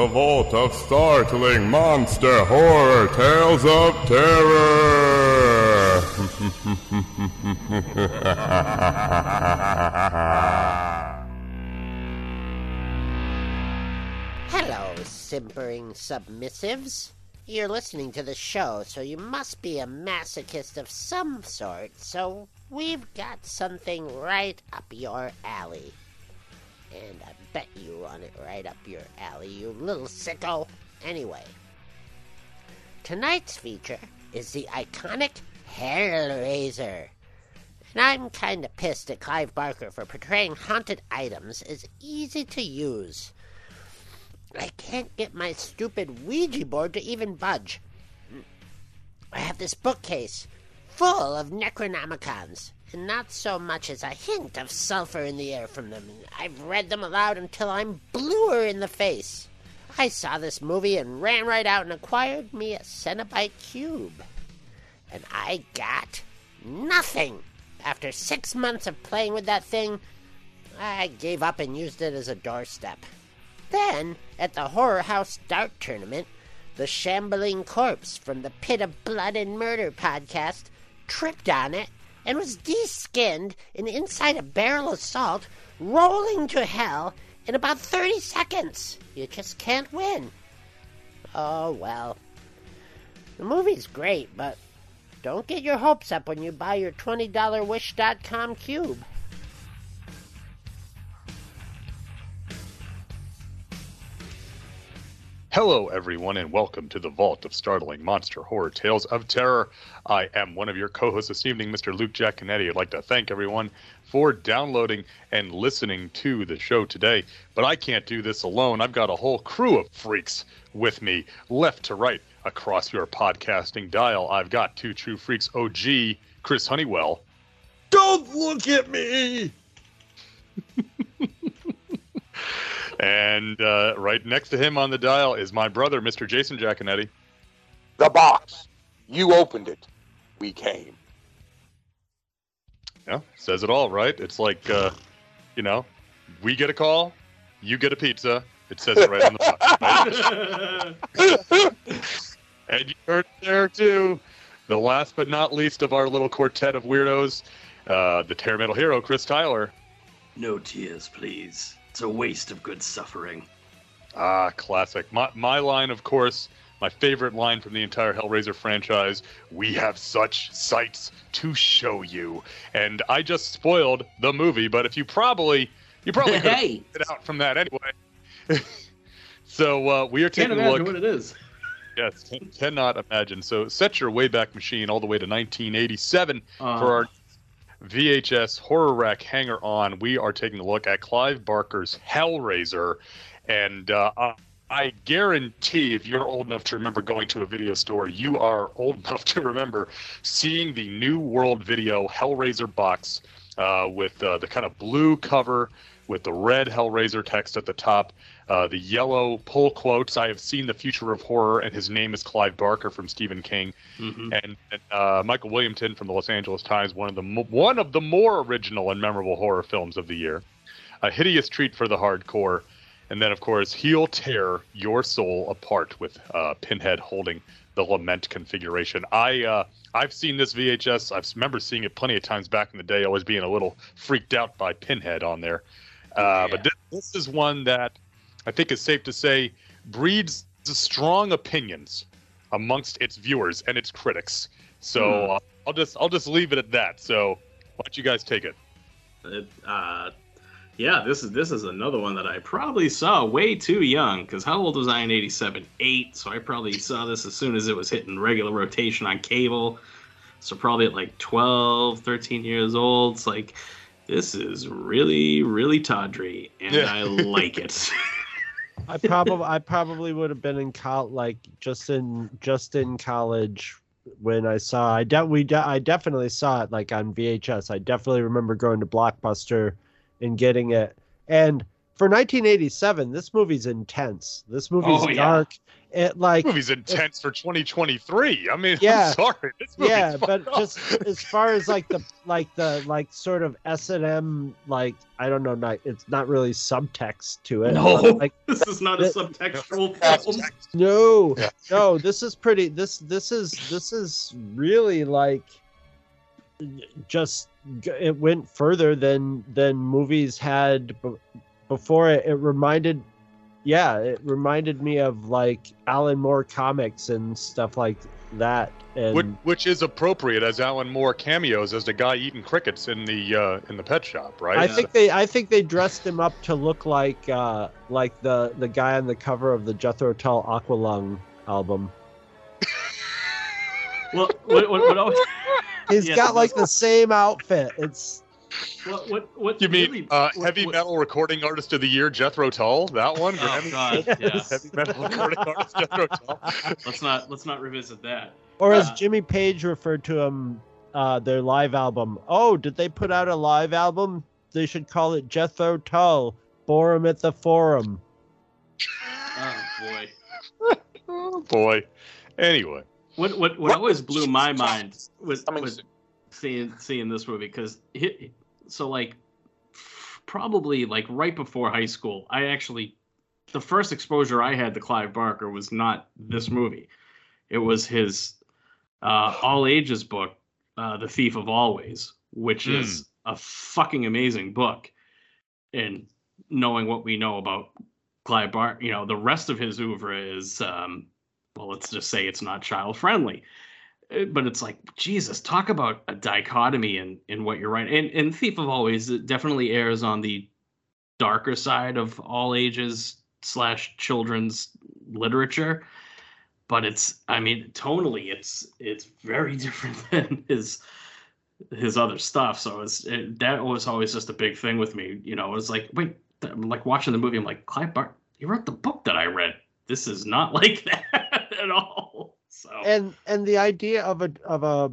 The Vault of Startling Monster Horror Tales of Terror. Hello, simpering submissives. You're listening to the show, so you must be a masochist of some sort, so we've got something right up your alley. And I bet you want it right up your alley, you little sicko. Anyway, tonight's feature is the iconic Hellraiser. And I'm kinda pissed at Clive Barker for portraying haunted items as easy to use. I can't get my stupid Ouija board to even budge. I have this bookcase full of Necronomicons, not so much as a hint of sulfur in the air from them. I've read them aloud until I'm bluer in the face. I saw this movie and ran right out and acquired me a Cenobite cube. And I got nothing. After six months of playing with that thing, I gave up and used it as a doorstep. Then, at the Horror House Dart Tournament, the shambling corpse from the Pit of Blood and Murder podcast tripped on it and was de-skinned and inside a barrel of salt, rolling to hell in about 30 seconds. You just can't win. Oh, well. The movie's great, but don't get your hopes up when you buy your $20 Wish.com cube. Hello, everyone, and welcome to the Vault of Startling Monster Horror Tales of Terror. I am one of your co hosts this evening, Mr. Luke Jaconetti. I'd like to thank everyone for downloading and listening to the show today. But I can't do this alone. I've got a whole crew of freaks with me, left to right, across your podcasting dial. I've got two true freaks OG, Chris Honeywell. Don't look at me! And uh, right next to him on the dial is my brother, Mr. Jason Jaconetti. The box. You opened it. We came. Yeah, says it all, right? It's like, uh, you know, we get a call, you get a pizza. It says it right on the box. Right? and you heard it there too. The last but not least of our little quartet of weirdos, uh, the Terror Metal hero, Chris Tyler. No tears, please. It's a waste of good suffering. Ah, classic. My, my line, of course, my favorite line from the entire Hellraiser franchise we have such sights to show you. And I just spoiled the movie, but if you probably, you probably could Hey! it out from that anyway. so uh, we are taking Can't taking a imagine look. what it is. Yes, can, cannot imagine. So set your Wayback Machine all the way to 1987 Uh, for our VHS horror rack hanger on. We are taking a look at Clive Barker's Hellraiser, and uh, I- guarantee if you're old enough to remember going to a video store, you are old enough to remember seeing the New World Video Hellraiser box uh, with uh, the kind of blue cover with the red Hellraiser text at the top, uh, the yellow pull quotes. I have seen the future of horror, and his name is Clive Barker from Stephen King mhm. and, and uh, Michael Williamson from the Los Angeles Times, one of the mo- one of the more original and memorable horror films of the year. A hideous treat for the hardcore, and then of course he'll tear your soul apart with uh, Pinhead holding the lament configuration. I uh, I've seen this VHS. I remember seeing it plenty of times back in the day. Always being a little freaked out by Pinhead on there, uh, but this, this is one that I think it's safe to say breeds strong opinions amongst its viewers and its critics. So uh, I'll just I'll just leave it at that. So why don't you guys take it? It, uh, yeah, this is this is another one that I probably saw way too young. Because how old was I in '87? Eight. So I probably saw this as soon as it was hitting regular rotation on cable. So probably at like 12, 13 years old. It's like this is really, really tawdry, and Yeah. I like it. I probably I probably would have been in col like just in just in college when I saw I de- we de- I definitely saw it like on VHS. I definitely remember going to Blockbuster and getting it. And for 1987, this movie's intense. This movie's Oh, yeah. Dark. It like This movie's intense for 2023. I mean, Yeah. I'm sorry. This movie's yeah, but fucked up. just as far as like the like the like sort of S and M like I don't know, not it's not really subtext to it. No. like This is not a subtextual That's film. No, Yeah. no, this is pretty. This this is this is really like just it went further than than movies had b- before it. It reminded, yeah, it reminded me of like Alan Moore comics and stuff like that. And which, which is appropriate as Alan Moore cameos as the guy eating crickets in the uh, in the pet shop, right? I think they I think they dressed him up to look like uh like the the guy on the cover of the Jethro Tull Aqualung album. Well, what, what, what, always- He's Yes, got like the same outfit. It's what, what, what You mean really- uh, what- heavy what- metal recording artist of the year, Jethro Tull? That one? Oh Grammy? God, Yes. yeah. Heavy metal recording artist Jethro Tull. Let's not let's not revisit that. Or as Uh, Jimmy Page referred to him, uh, their live album. Oh, did they put out a live album? They should call it Jethro Tull. Bore Forum at the Forum. Oh boy. Oh boy. Anyway, What what what always blew my mind was was seeing seeing this movie because so like probably like right before high school, I actually the first exposure I had to Clive Barker was not this movie. It was his uh, all ages book, uh, The Thief of Always, which Hmm. is a fucking amazing book. And knowing what we know about Clive Barker, you know, the rest of his oeuvre is, um, well, let's just say it's not child friendly. But it's like Jesus, talk about a dichotomy in in what you're writing. And and Thief of Always it definitely airs on the darker side of all ages slash children's literature. But it's i mean tonally it's it's very different than his his other stuff. So it's it, that was always just a big thing with me. You know it was like wait like watching the movie i'm like clive bart he wrote the book that i read. This is not like that at all so And and the idea of a of a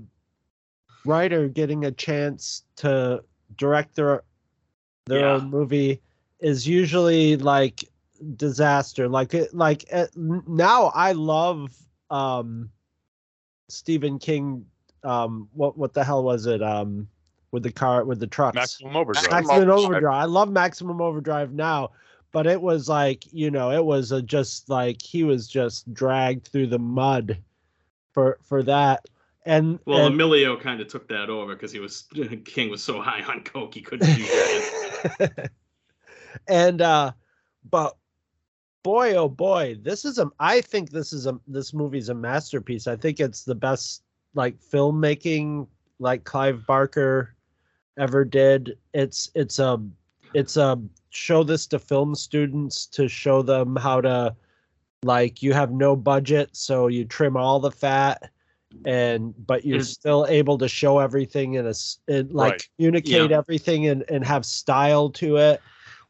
writer getting a chance to direct their their Yeah. own movie is usually like disaster. Like it like uh, now I love um Stephen King um what what the hell was it um with the car with the trucks Maximum Overdrive. Maximum Maximum Overdrive. Overdrive. I love Maximum Overdrive now, but it was like you know, it was a just like he was just dragged through the mud for for that. And, well and emilio kind of took that over because he was king was so high on coke he couldn't do that and uh, but boy, oh boy, this is a. I think this is a. This movie's a masterpiece. I think it's the best like filmmaking like Clive Barker ever did. It's it's a it's a show this to film students to show them how to like you have no budget so you trim all the fat and but you're still able to show everything in a in, like Right. communicate Yeah. everything and, and have style to it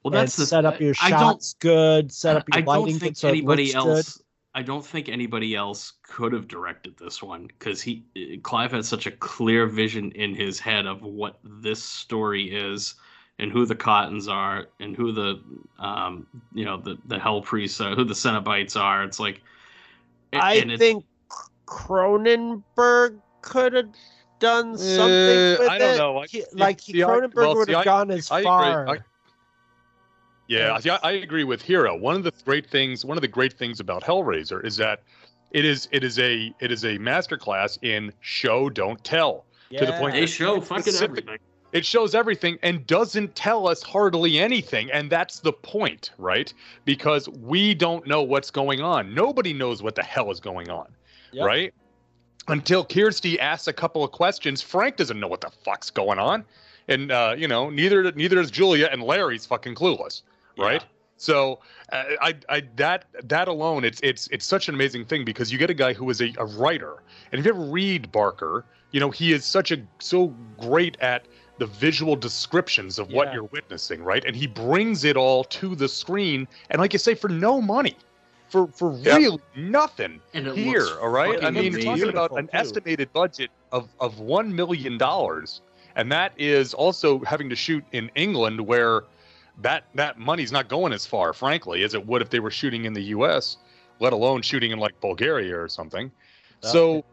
well that's the set up your I don't- shots good set up your I lighting don't think so anybody else. I don't think anybody else could have directed this one because he uh, Clive had such a clear vision in his head of what this story is and who the Cottons are and who the um you know the the Hell Priests are, who the Cenobites are. It's like and- i and think cronenberg could have done something Uh, with I don't it. know. I- He- like see, cronenberg well, would have gone as I far I- Yeah, see, I, I agree with Hero. One of the great things, one of the great things about Hellraiser is that it is it is a it is a masterclass in show don't tell. to the point they show fucking Specific- everything. It shows everything and doesn't tell us hardly anything, and that's the point, right? Because we don't know what's going on. Nobody knows what the hell is going on, Yep. right? Until Kirsty asks a couple of questions, Frank doesn't know what the fuck's going on, and uh, you know neither neither is Julia, and Larry's fucking clueless, right? Yeah. So uh, I, I that that alone, it's it's it's such an amazing thing because you get a guy who is a, a writer, and if you ever read Barker, you know he is such a so great at the visual descriptions of what you're witnessing, right? And he brings it all to the screen, and like you say, for no money, for for Yep. really nothing And here. All right, I fucking mean, you're talking about an too. estimated budget of of one million dollars, and that is also having to shoot in England, where that that money's not going as far, frankly, as it would if they were shooting in the U.S., let alone shooting in like Bulgaria or something. So,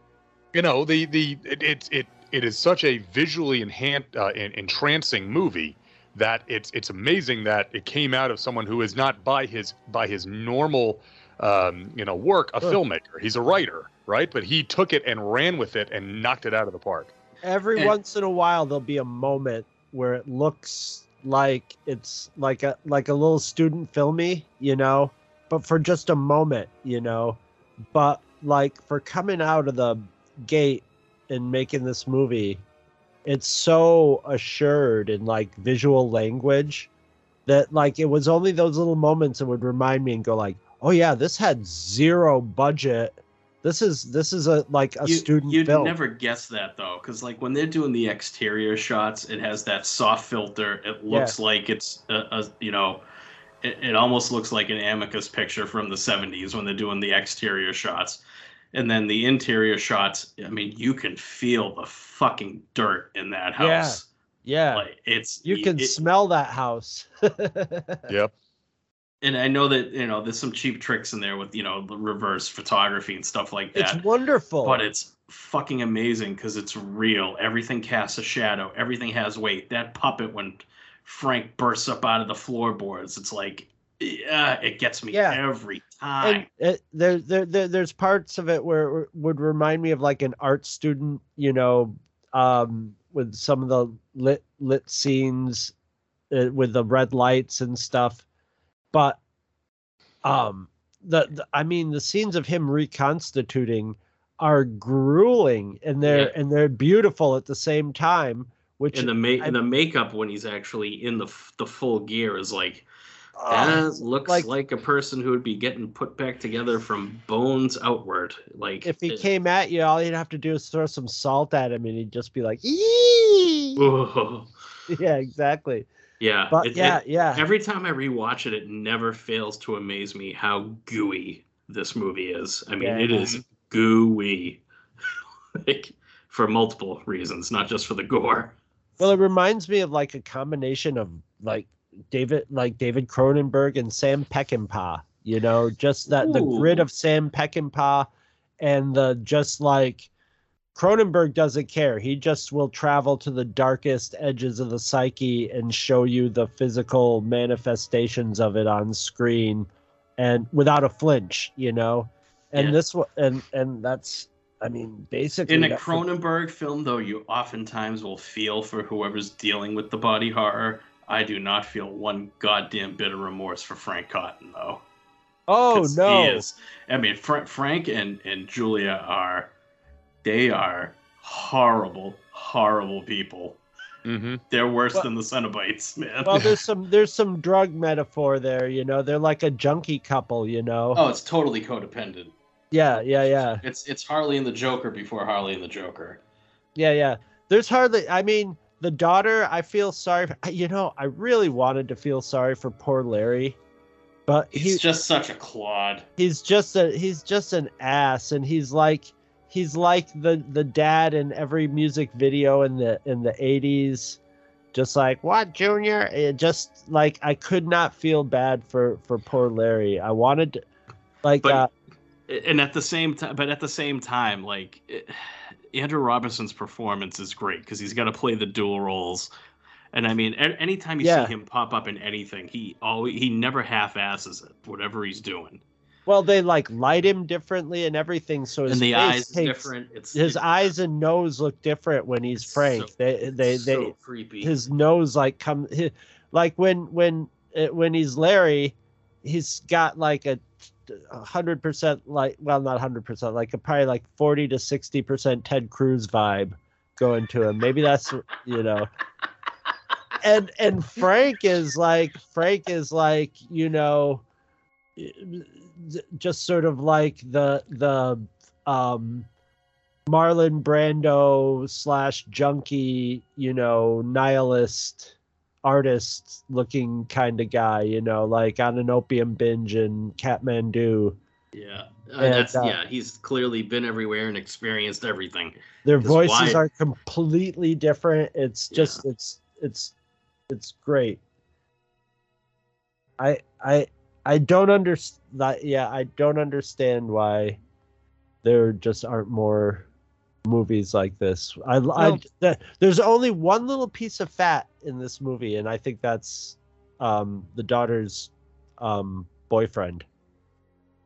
you know, the the it it it, it is such a visually enhan- uh, en- entrancing movie that it's it's amazing that it came out of someone who is not by his by his normal um, you know work a Sure. filmmaker. He's a writer, right? But he took it and ran with it and knocked it out of the park. Every And- once in a while, there'll be a moment where it looks like it's like a like a little student filmy, you know, but for just a moment, you know. But like for coming out of the gate and making this movie, it's so assured in like visual language that like it was only those little moments that would remind me and go like, oh yeah, this had zero budget. This is this is a like a you, student you'd film. never guess that though, because like when they're doing the exterior shots, it has that soft filter. It looks like it's a, a you know, it, it almost looks like an Amicus picture from the '70s when they're doing the exterior shots, and then the interior shots. I mean, you can feel the fucking dirt in that Yeah. house. yeah. Like it's You can it- smell that house. Yep. and I know that you know there's some cheap tricks in there with you know the reverse photography and stuff like that. it's wonderful. but it's fucking amazing because it's real. Everything casts a shadow. Everything has weight. That puppet when Frank bursts up out of the floorboards, it's like, yeah, it gets me Yeah. every time. and it, there, there, there, there's parts of it where it would remind me of like an art student, you know, um, with some of the lit lit scenes uh, with the red lights and stuff. But, um, the, the I mean, the scenes of him reconstituting are grueling and they're Yeah. and they're beautiful at the same time. Which and the ma- I- the makeup when he's actually in the f- the full gear is like uh, that looks like- like, a person who would be getting put back together from bones outward. Like if he it- came at you, all you'd have to do is throw some salt at him, and he'd just be like! Ugh. "Yeah, exactly." yeah, But it- yeah, it- yeah, every time I rewatch it, it never fails to amaze me how gooey this movie is. I mean, Yeah. it is gooey, like for multiple reasons, not just for the gore. Well, it reminds me of like a combination of like David, like David Cronenberg and Sam Peckinpah. You know, just that the grit Ooh. of Sam Peckinpah, and the just like Cronenberg doesn't care. He just will travel to the darkest edges of the psyche and show you the physical manifestations of it on screen, and without a flinch. You know, and Yeah. this one, and and that's, I mean, basically In a Cronenberg film, though, you oftentimes will feel for whoever's dealing with the body horror. I do not feel one goddamn bit of remorse for Frank Cotton, though. Oh no! He is. I mean, Fra- Frank and, and Julia are, they are horrible, horrible people. Mm-hmm. They're worse Well- than the Cenobites, man. well there's some there's some drug metaphor there you know they're like a junkie couple you know oh, it's totally codependent. yeah yeah yeah It's it's Harley and the Joker before Harley and the Joker. yeah yeah there's hardly i mean the daughter i feel sorry for, you know i really wanted to feel sorry for poor larry but He's he, just such a clod. he's just a he's just an ass and he's like he's like the the dad in every music video in the in the 80s just like what junior? It just like i could not feel bad for for poor larry. I wanted to, like But- uh, and at the same time but at the same time like it, andrew robinson's performance is great because he's got to play the dual roles. And i mean anytime you Yeah. see him pop up in anything he always he never half-asses it whatever he's doing. Well they like light him differently and everything so his and the face eyes takes- different. It's his it- eyes and nose look different when he's frank so- they they so they creepy. his nose like come like when when uh, when he's larry he's got like a hundred percent like well not hundred percent like probably like 40 to 60 percent ted cruz vibe going to him. Maybe that's you know. And and frank is like frank is like you know just sort of like the the um Marlon Brando slash junkie, you know, nihilist artist looking kind of guy, you know, like on an opium binge in Kathmandu. Yeah, uh, And, that's uh, yeah. He's clearly been everywhere and experienced everything. Their voices why- are completely different. It's just it's it's it's great. I I I don't understand. Yeah, I don't understand why there just aren't more movies like this. I, I Well- th- there's only one little piece of fat in this movie, and I think that's um, the daughter's um, boyfriend.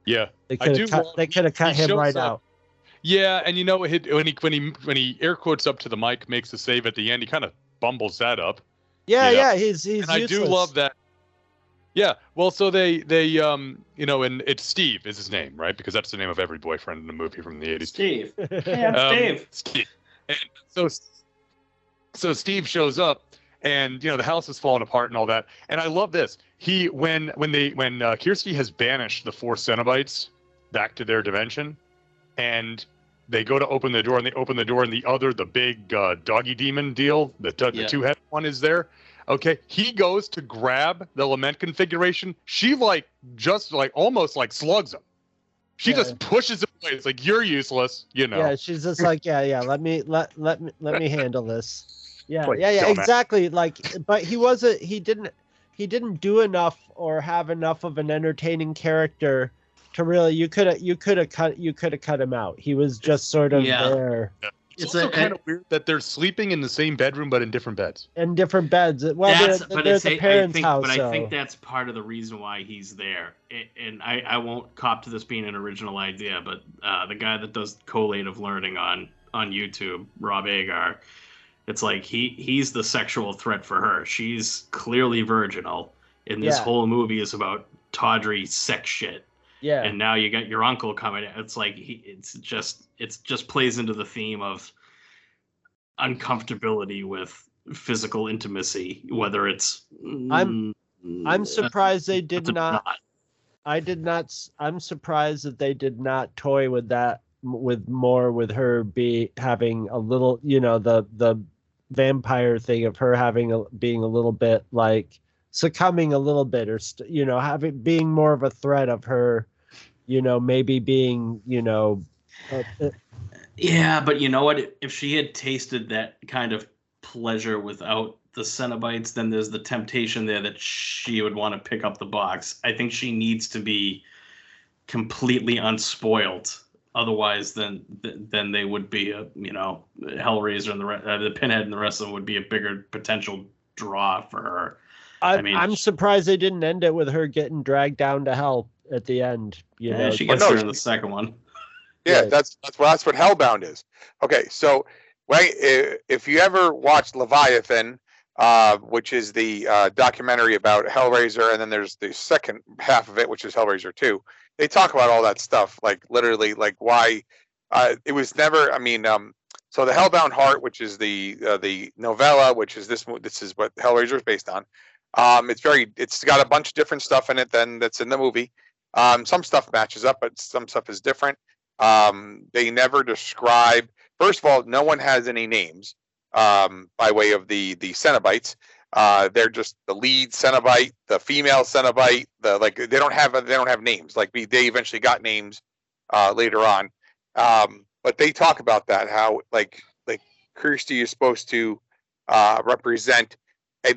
Yeah, They could have cut, love- they could have cut him right up- out. yeah, and you know when he when he when he air quotes up to the mic, makes the save at the end, he kind of bumbles that up. Yeah, you know, yeah, he's he's. and I do love that. Yeah, well, so they they um you know, and it's Steve is his name, right? Because that's the name of every boyfriend in the movie from the eighties. Steve. Hey, I'm Um, Steve. Steve. And so, so Steve shows up, and you know the house is falling apart and all that. And I love this. He when when they when uh, Kirsty has banished the four Cenobites back to their dimension, and they go to open the door, and they open the door, and the other, the big uh, doggy demon deal, the the Yeah. two headed one is there. Okay, he goes to grab the lament configuration. She like just like almost like slugs him. She Yeah. just pushes him away. It's like you're useless, you know. Yeah, she's just like, yeah, yeah. Let me let let me let me handle this. Yeah, Like, yeah, yeah. dumbass. Exactly. Like, but he wasn't. He didn't. He didn't do enough or have enough of an entertaining character to really. You could have. You could have cut. You could have cut him out. He was just sort of Yeah. there It's, It's also a- kind of weird that they're sleeping in the same bedroom but in different beds. in different beds. Well, that's, they're, but they're it's, the I parents' think, house. but I think that's part of the reason why he's there. A- And I, I won't cop to this being an original idea, but uh, the guy that does collative learning on on YouTube, Rob Ager, it's like he he's the sexual threat for her. She's clearly virginal, and this Yeah. whole movie is about tawdry sex shit. Yeah. And now you got your uncle coming. It's like he, it's just it's just plays into the theme of uncomfortability with physical intimacy, whether it's I'm- I'm uh, surprised they did it's not. I did not. i'm surprised that they did not toy with that with more with her be having a little, you know, the the vampire thing of her having a being a little bit like succumbing a little bit or st- you know having being more of a threat of her, you know, maybe being you know. Uh, Yeah, but you know what? If she had tasted that kind of pleasure without the Cenobites, then there's the temptation there that she would want to pick up the box. I think she needs to be completely unspoiled. Otherwise, then then they would be a you know Hellraiser and the uh, the Pinhead and the rest of them would be a bigger potential draw for her. I, mean- I'm surprised they didn't end it with her getting dragged down to hell at the end. You Yeah, know, she Well, gets no, there in the second one. Yeah, Right. that's that's what that's what Hellbound is. Okay, so right, if you ever watched Leviathan, uh, which is the uh, documentary about Hellraiser, and then there's the second half of it, which is Hellraiser Two. They talk about all that stuff, like literally, like why uh, it was never. I mean, um, so the Hellbound Heart, which is the uh, the novella, which is this this is what Hellraiser is based on. Um, it's very, it's got a bunch of different stuff in it than that's in the movie. Um, some stuff matches up, but some stuff is different. Um, they never describe. First of all, no one has any names um, by way of the the Cenobites. Uh, they're just the lead Cenobite, the female Cenobite. The like they don't have they don't have names. Like we, they eventually got names uh, later on, um, but they talk about that how like like Kirsty is supposed to uh, represent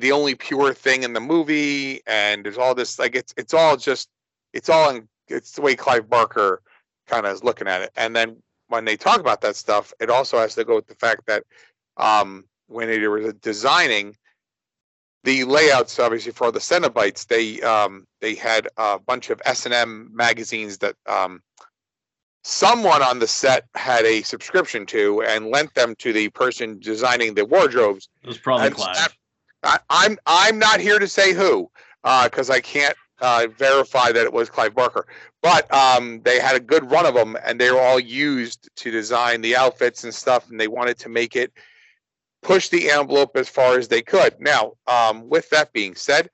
the only pure thing in the movie, and there's all this like it's it's all just it's all in it's the way Clive Barker kind of is looking at it. And then when they talk about that stuff, it also has to go with the fact that um, when they were designing the layouts, obviously for the Cenobites, they um, they had a bunch of S and M magazines that um, someone on the set had a subscription to and lent them to the person designing the wardrobes. It was probably And Clive. that- I, I'm I'm not here to say who because I can't uh, verify that it was Clive Barker. But um, they had a good run of them, and they were all used to design the outfits and stuff. And they wanted to make it push the envelope as far as they could. Now, um, with that being said,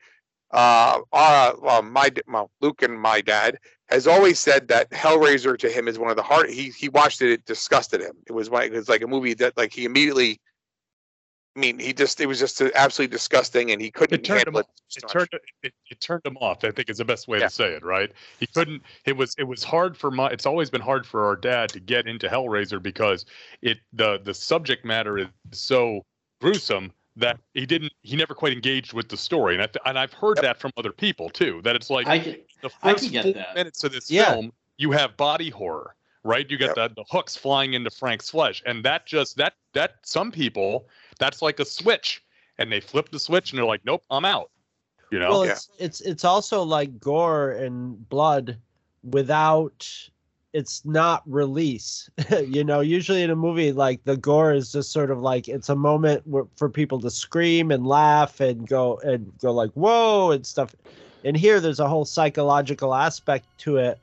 uh, uh, my Luke and my dad has always said that Hellraiser to him is one of the hard. He he watched it, it disgusted him. It was it was like a movie that like he immediately. I mean, he just it was just absolutely disgusting, and he couldn't It turned handle him it. it turned it, it turned him off. I think is the best way Yeah. to say it. Right? He couldn't. It was it was hard for my. It's always been hard for our dad to get into Hellraiser because it the the subject matter is so gruesome that he didn't. He never quite engaged with the story, and I, th- and I've heard Yep. that from other people too. That it's like I can, the I first can get four that. minutes of this Yeah. film, you have body horror, right? You get the, the hooks flying into Frank's flesh, and that just that that some people that's like a switch, and they flip the switch and they're like, nope, I'm out. You know, Well, Yeah. it's it's it's also like gore and blood without it's not release. you know, usually in a movie like the gore is just sort of like it's a moment where, for people to scream and laugh and go and go like whoa and stuff. And here there's a whole psychological aspect to it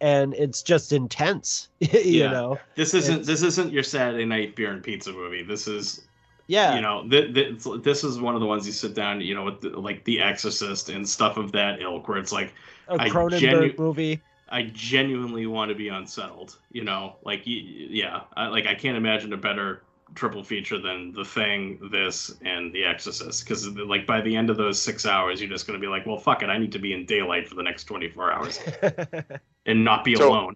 and it's just intense, you Yeah. know. this isn't It's- this isn't your Saturday night beer and pizza movie. This is Yeah. you know th- th- this is one of the ones you sit down you know with the, like The Exorcist and stuff of that ilk where it's like a Cronenberg genu- movie. I genuinely want to be unsettled. You know, like y- y- yeah, I, like I can't imagine a better triple feature than The Thing, this, and The Exorcist. Because like by the end of those six hours, you're just gonna be like, well, fuck it, I need to be in daylight for the next 24 hours and not be So- alone.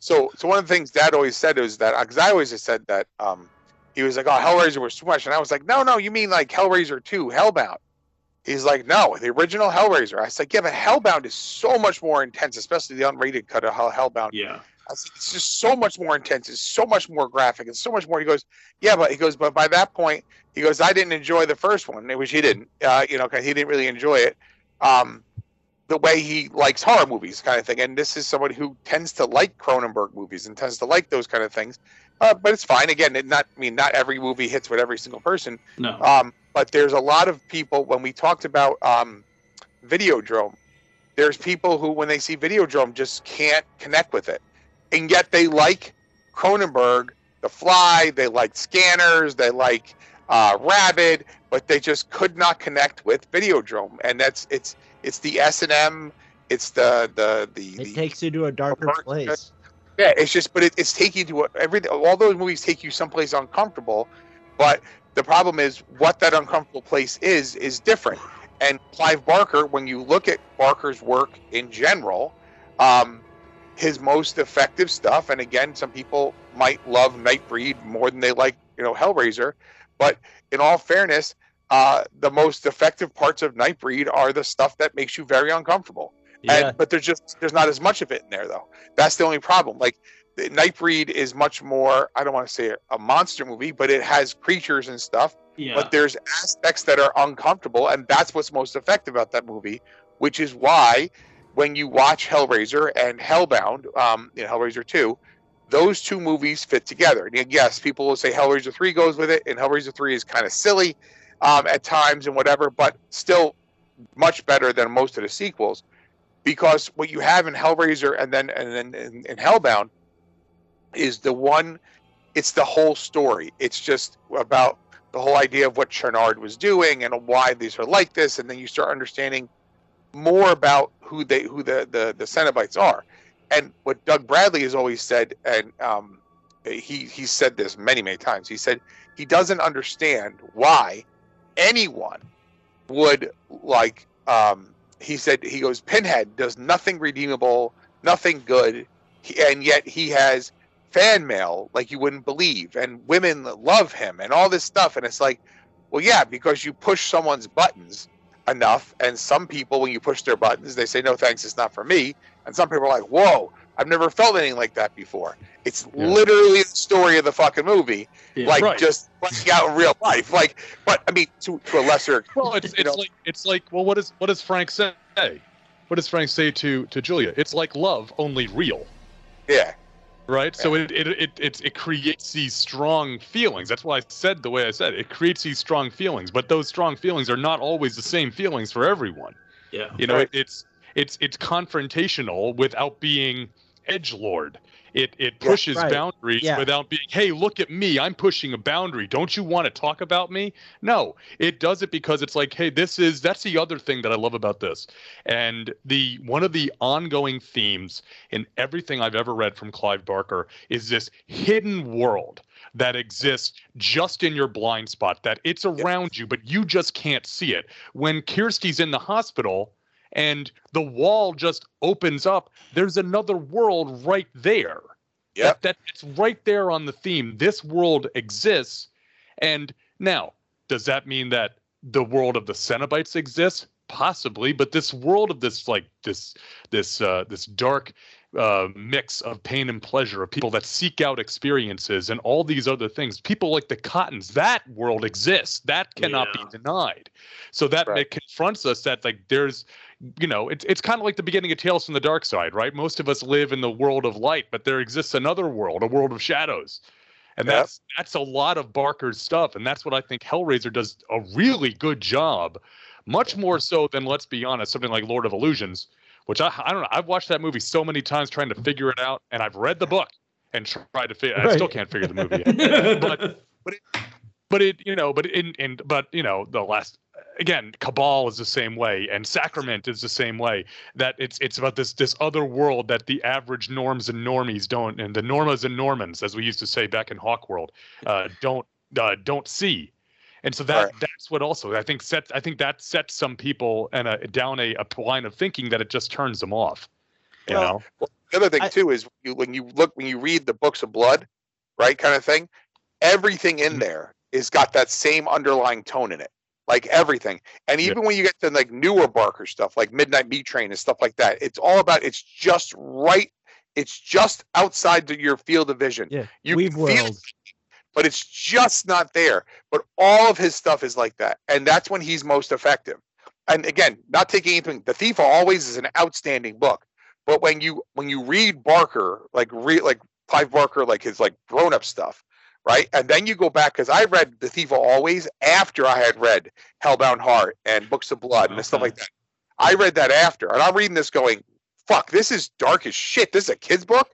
So, so one of the things Dad always said was that because I always just said that um, he was like, "Oh, Hellraiser was too much," and I was like, "No, no, you mean like Hellraiser two, Hellbound?" He's like, "No, the original Hellraiser." I was like, "Yeah, but Hellbound is so much more intense, especially the unrated cut of Hellbound. Yeah, like, it's just so much more intense. It's so much more graphic. It's so much more." He goes, "Yeah, but he goes, but by that point, he goes, I didn't enjoy the first one, which he didn't. Uh, you know, 'cause he didn't really enjoy it." Um, the way he likes horror movies, kind of thing. And this is somebody who tends to like Cronenberg movies and tends to like those kind of things. Uh, but it's fine. Again, it not I mean not every movie hits with every single person. no, Um, but there's a lot of people when we talked about um, Videodrome. There's people who, when they see Videodrome, just can't connect with it, and yet they like Cronenberg, The Fly. They like Scanners. They like uh, Rabid, but they just could not connect with Videodrome, and that's it's it's the S and M. It's the the the, It the takes you to a darker Dark- place. Yeah, it's just, but it, it's taking you to every. All those movies take you someplace uncomfortable, but the problem is what that uncomfortable place is is different. And Clive Barker, when you look at Barker's work in general, um, his most effective stuff, and again, some people might love Nightbreed more than they like, you know, Hellraiser, but in all fairness, uh, the most effective parts of Nightbreed are the stuff that makes you very uncomfortable. Yeah. And, but there's just there's not as much of it in there though. That's the only problem. Like the Nightbreed is much more. I don't want to say a monster movie, but it has creatures and stuff. yeah, But there's aspects that are uncomfortable, and that's what's most effective about that movie. Which is why when you watch Hellraiser and Hellbound, um, you know, Hellraiser two, those two movies fit together. And yes, people will say Hellraiser three goes with it, and Hellraiser three is kind of silly um, at times and whatever, but still much better than most of the sequels because what you have in Hellraiser and then and then in, in Hellbound is the one it's the whole story. It's just about the whole idea of what Channard was doing and why these are like this, and then you start understanding more about who they who the the, the Cenobites are. And what Doug Bradley has always said, and um, he he said this many many times. He said he doesn't understand why anyone would like um, he said he goes pinhead does nothing redeemable nothing good and yet he has fan mail like you wouldn't believe and women love him and all this stuff. And it's like well yeah because you push someone's buttons enough and some people when you push their buttons they say no thanks it's not for me. And some people are like whoa i've never felt anything like that before it's Yeah. literally the story of the fucking movie yeah. like Right. just playing out in real life like but i mean to, to a lesser Well, it's it's know? like it's like well, what does what does Frank say? What does Frank say to to Julia? It's like love, only real, yeah right? So it it it it, it creates these strong feelings. That's why I said the way I said. It it creates these strong feelings, but those strong feelings are not always the same feelings for everyone. yeah, You know, Right. it's it's it's confrontational without being edge lord. it it Yeah, pushes right. boundaries Yeah. without being hey look at me i'm pushing a boundary don't you want to talk about me no it does it because it's like hey this is that's the other thing that i love about this and the one of the ongoing themes in everything i've ever read from clive barker is this hidden world that exists just in your blind spot that it's around you but you just can't see it when kirsty's in the hospital and the wall just opens up there's another world right there. Yeah, that, it's right there on the theme. This world exists. And now does that mean that the world of the cenobites exists? Possibly but this world of this like this this uh this dark uh, mix of pain and pleasure of people that seek out experiences and all these other things. People like the Cottons, that world exists. That cannot Yeah. be denied. So that Right. it confronts us that like there's, you know, it's it's kind of like the beginning of Tales from the Dark Side, right? Most of us live in the world of light, but there exists another world, a world of shadows. And Yep. that's that's a lot of Barker's stuff, and that's what I think Hellraiser does a really good job, much more so than let's be honest, something like Lord of Illusions, which I I don't know. I've watched that movie so many times trying to figure it out, and I've read the book and tried to figure. I still can't figure the movie out. but but it, but it you know but in in but you know the last again cabal is the same way and sacrament is the same way that it's it's about this this other world that the average norms and normies don't and the normas and normans as we used to say back in hawk world uh, don't uh, don't see and so that Right. that's what also i think sets i think that sets some people and down a, a line of thinking that it just turns them off you Well, know The other thing I- too is you, when you look when you read the books of blood, right, kind of thing, everything in Mhm. there is got that same underlying tone in it, like everything. And Yeah. even when you get to like newer Barker stuff, like Midnight Meat Train and stuff like that, it's all about it's just right. It's just outside the, your field of vision. Yeah, You Weave can feel World. But it's just not there. But all of his stuff is like that, and that's when he's most effective. And again, not taking anything. The Thief always is an outstanding book, but when you when you read Barker, like read like Clive Barker, like his like grown up stuff, right? And then you go back because I read The Thief always after I had read Hellbound Heart and Books of Blood and stuff like that. I read that after, and I'm reading this going, "Fuck, this is dark as shit. This is a kid's book."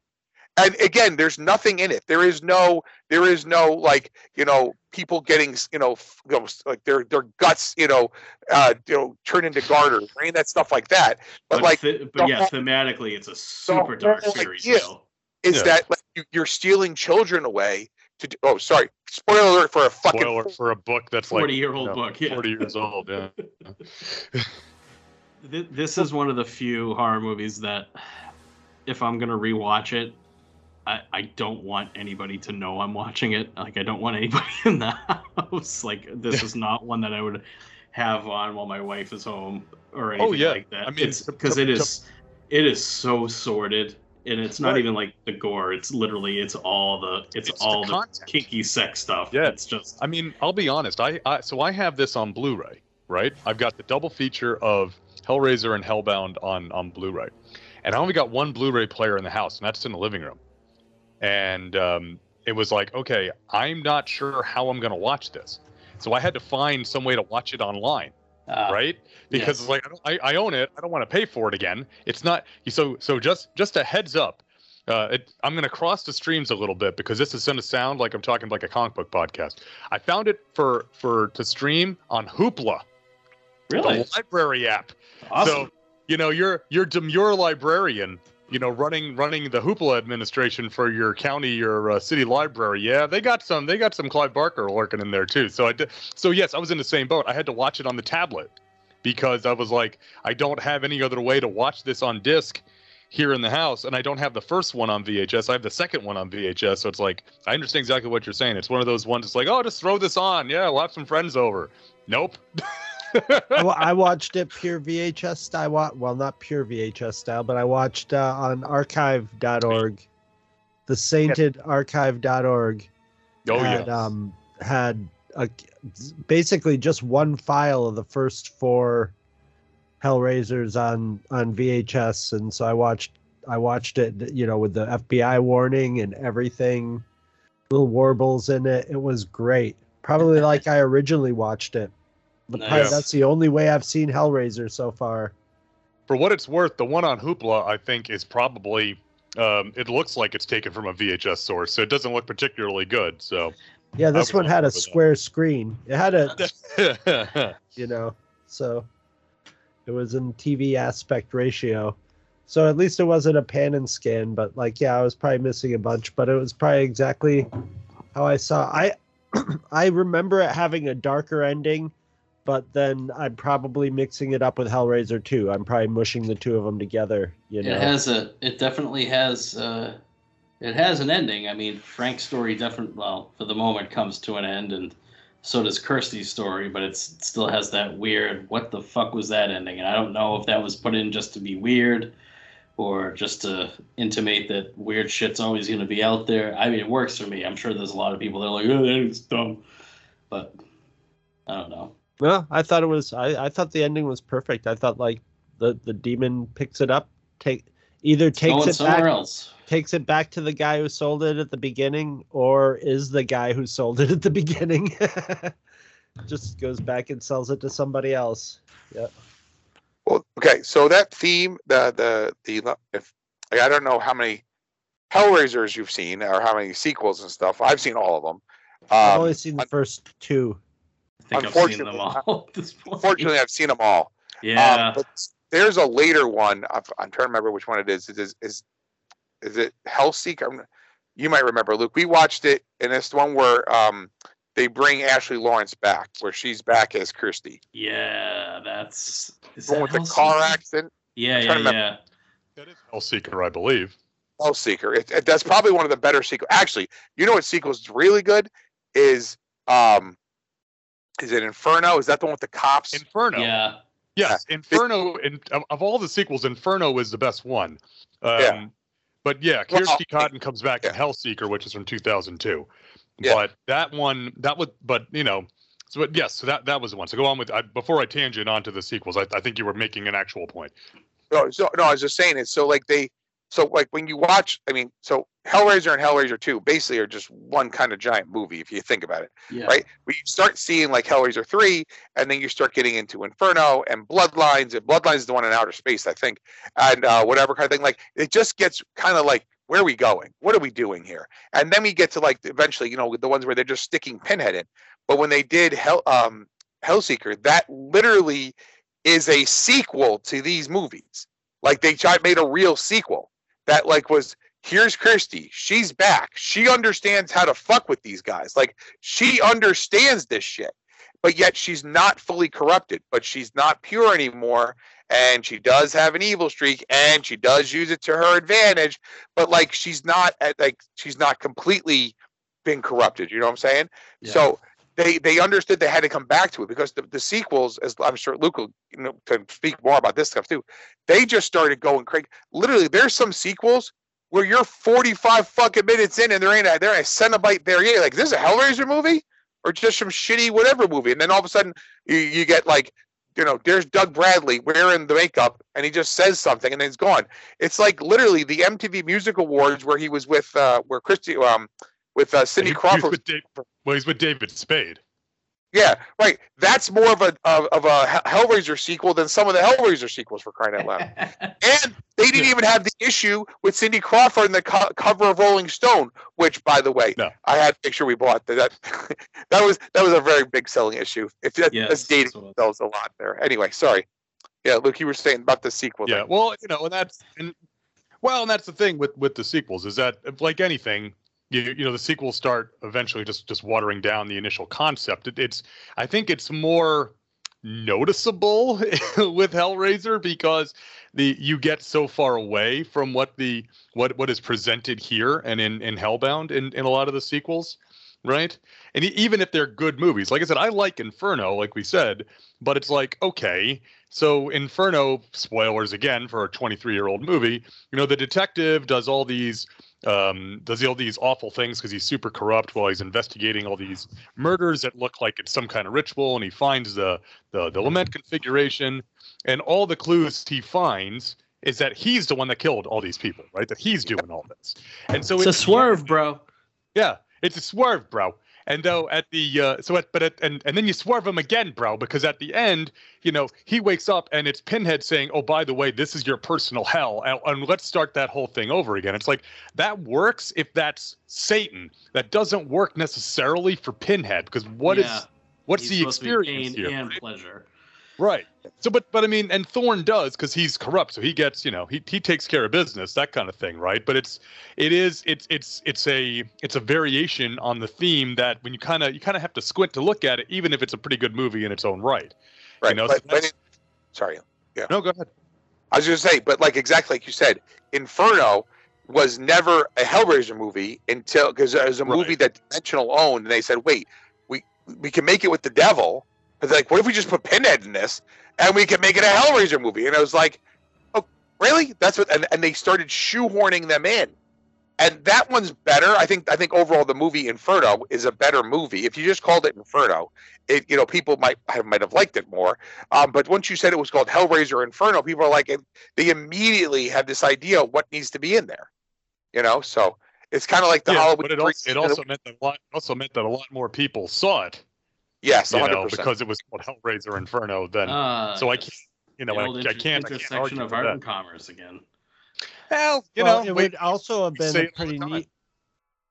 And again, there's nothing in it. There is no there is no like you know people getting you know, f- you know, like their their guts you know uh you know turn into garters or any that stuff like that but, like thi- but the yeah, whole- thematically, it's a super dark series. idea- Still. is Yeah. that like you, you're stealing children away to do, oh sorry spoiler alert for a fucking spoiler for a book that's like 40 year old you know, book. Yeah. 40 years old yeah This is one of the few horror movies that, if I'm gonna rewatch it, I, I don't want anybody to know I'm watching it. Like I don't want anybody in the house. Like this is not one that I would have on while my wife is home or oh, anything Oh, yeah. like that. I mean, it's because it is it is so sordid. And it's not Right. even like the gore. It's literally it's all the it's, It's all the, content. kinky sex stuff. Yeah. It's just I mean, I'll be honest. I, I so I have this on Blu-ray, right? I've got the double feature of Hellraiser and Hellbound on on Blu-ray, and I only got one Blu-ray player in the house, and that's in the living room. And um, it was like, okay, I'm not sure how I'm going to watch this, so I had to find some way to watch it online uh, right? Because yes. like I, don't, I, I own it, I don't want to pay for it again. It's not so so. Just just a heads up. Uh, it, I'm going to cross the streams a little bit because this is going to sound like I'm talking like a comic book podcast. I found it for for to stream on Hoopla, Really? the library app. Awesome. So you know you're you're demure librarian. You know, running running the Hoopla administration for your county your uh, city library. Yeah, they got some. They got some Clive Barker lurking in there too. So I did. So yes, I was in the same boat. I had to watch it on the tablet because I was like, I don't have any other way to watch this on disc here in the house, and I don't have the first one on VHS. I have the second one on VHS. So it's like I understand exactly what you're saying. It's one of those ones. It's like, oh, just throw this on. Yeah, we'll have some friends over. Nope. I, I watched it pure VHS style. Well, not pure VHS style, but I watched uh, on archive.org, the sainted archive.org oh yeah. um had a, basically just one file of the first four Hellraisers on on VHS, and so I watched I watched it, you know, with the FBI warning and everything, little warbles in it. It was great, probably like I originally watched it. Nice. that's the only way I've seen Hellraiser so far. for what it's worth, the one on Hoopla, I think, is probably um, it looks like it's taken from a VHS source, so it doesn't look particularly good. So, Yeah, this one had a with that. square screen. It had a, you know, so it was in TV aspect ratio. So at least it wasn't a pan and scan, but like, yeah, I was probably missing a bunch, but it was probably exactly how I saw. I I remember it having a darker ending, but then I'm probably mixing it up with Hellraiser 2. I'm probably mushing the two of them together. You know, It has a. It definitely has. Uh, it has an ending. I mean, Frank's story definitely, well, for the moment, comes to an end, and so does Kirsty's story. But it's, it still has that weird. What the fuck was that ending? And I don't know if that was put in just to be weird, or just to intimate that weird shit's always going to be out there. I mean, it works for me. I'm sure there's a lot of people that are like, "Oh, that is dumb," but I don't know. Well, I thought it was. I, I thought the ending was perfect. I thought like the the demon picks it up, take either takes it somewhere back, else. takes it back to the guy who sold it at the beginning, or is the guy who sold it at the beginning. Just goes back and sells it to somebody else. Well, okay, so that theme, the the the if I don't know how many Hellraisers you've seen or how many sequels and stuff. I've seen all of them. I've Um, only seen the first two. I think I've seen them Unfortunately- all at this point. Fortunately, I've seen them all. yeah. Um, but there's a later one. I'm, I'm trying to remember which one it is. It is is is it Hellseeker? I'm- You might remember, Luke. We watched it, and it's the one where um, they bring Ashley Lawrence back, where she's back as Kirsty. Yeah, that's is The one that with the car accident. Yeah, I'm yeah, trying to remember. yeah. that is Hellseeker, I believe. Hellseeker. It, it, that's probably one of the better sequels. Actually, you know what sequels is really good is um, is it Inferno? Is that the one with the cops? Inferno. Yeah, Yes, Inferno. In, of, of all the sequels, Inferno is the best one. Um, Yeah. But yeah, Well, Kirsty Cotton comes back in yeah. Hellseeker, which is from 2002. Yeah. But that one, that was, but you know, so but yes, so that that was the one. So go on with I, before I tangent onto the sequels. I, I think you were making an actual point. No, so no, I was just saying it. So like they, so like when you watch, I mean, so Hellraiser and Hellraiser Two basically are just one kind of giant movie if you think about it, yeah. right? We start seeing like Hellraiser Three, and then you start getting into Inferno and Bloodlines. And Bloodlines is the one in outer space, I think, and uh, whatever kind of thing. Like it just gets kind of like. Where are we going? What are we doing here? And then we get to like eventually, you know, the ones where they're just sticking Pinhead in. But when they did Hell, um, Hellseeker, that literally is a sequel to these movies. Like they tried made a real sequel that like was here's Kirsty, she's back. She understands how to fuck with these guys. Like she understands this shit. But yet she's not fully corrupted, but she's not pure anymore. And she does have an evil streak and she does use it to her advantage, but like she's not at like she's not completely been corrupted. You know what I'm saying? Yeah. So they they understood they had to come back to it because the, the sequels, as I'm sure Luke will you know, can speak more about this stuff too. They just started going crazy. Literally, there's some sequels where you're 45 fucking minutes in and there ain't a, there ain't a Cenobite there yet. Like, this is a Hellraiser movie or just some shitty whatever movie, and then all of a sudden you, you get like. You know, there's Doug Bradley wearing the makeup, and he just says something, and then it's gone. It's like literally the MTV Music Awards where he was with, uh, where Christy, um, with uh, Cindy He- he was Crawford with Dave- well, he's with David Spade. Yeah, right. That's more of a of, of a Hell- Hellraiser sequel than some of the Hellraiser sequels for crying out loud. And they didn't even have the issue with Cindy Crawford in the co- cover of Rolling Stone, which, by the way, No. I had a picture we bought. That that, that was that was a very big selling issue. If that, Yes, that's dating that's what- sells a lot there. Anyway, sorry. Yeah, Luke, you were saying about the sequel. Yeah, thing. well, you know, and that's and well, and that's the thing with with the sequels is that like anything, you you know, the sequels start eventually just just watering down the initial concept. It, it's I think it's more noticeable with Hellraiser because the you get so far away from what the what what is presented here and in in Hellbound in in a lot of the sequels, right? And even if they're good movies, like I said, I like Inferno, like we said, but it's like okay, so Inferno, spoilers again for a 23 year old movie. You know, the detective does all these um, does all these awful things because he's super corrupt while he's investigating all these murders that look like it's some kind of ritual, and he finds the the, the lament configuration, and all the clues he finds is that he's the one that killed all these people, right? That he's doing all this, and so it's a swerve, bro. yeah, it's a swerve, bro. And though at the uh, so at but at, and and then you swerve him again, bro, because at the end, you know, he wakes up and it's Pinhead saying, "Oh, by the way, this is your personal hell, and, and let's start that whole thing over again." It's like that works if that's Satan. That doesn't work necessarily for Pinhead because what is Yeah. what's He's the supposed to be experience pain here? and right? pleasure. Right. So, but but I mean, and Thorne does because he's corrupt, so he gets you know he he takes care of business, that kind of thing, right? But it's it is it's it's it's a it's a variation on the theme that when you kind of you kind of have to squint to look at it, even if it's a pretty good movie in its own right. Right. know, but, so but it- sorry. Yeah. No, go ahead. I was going to say, but like exactly like you said, Inferno was never a Hellraiser movie until because it was a Right. movie that Dimensional owned, and they said, wait, we we can make it with the devil. Like, what if we just put Pinhead in this and we can make it a Hellraiser movie? And I was like, oh, really? That's what? And, and they started shoehorning them in, and that one's better. I think. I think overall, the movie Inferno is a better movie. If you just called it Inferno, it you know people might have, might have liked it more. Um, but once you said it was called Hellraiser Inferno, people are like, they immediately have this idea of what needs to be in there. You know, so it's kind of like the yeah, Halloween. but it also it also meant that a lot also meant that a lot more people saw it, yes, you one hundred know, percent. because it was called Hellraiser Inferno. Then Uh, so I can't you know I, old I can't I can't intersection argue of with art that. and commerce again. Well, you well, know, it wait, would also have been a it all the pretty neat.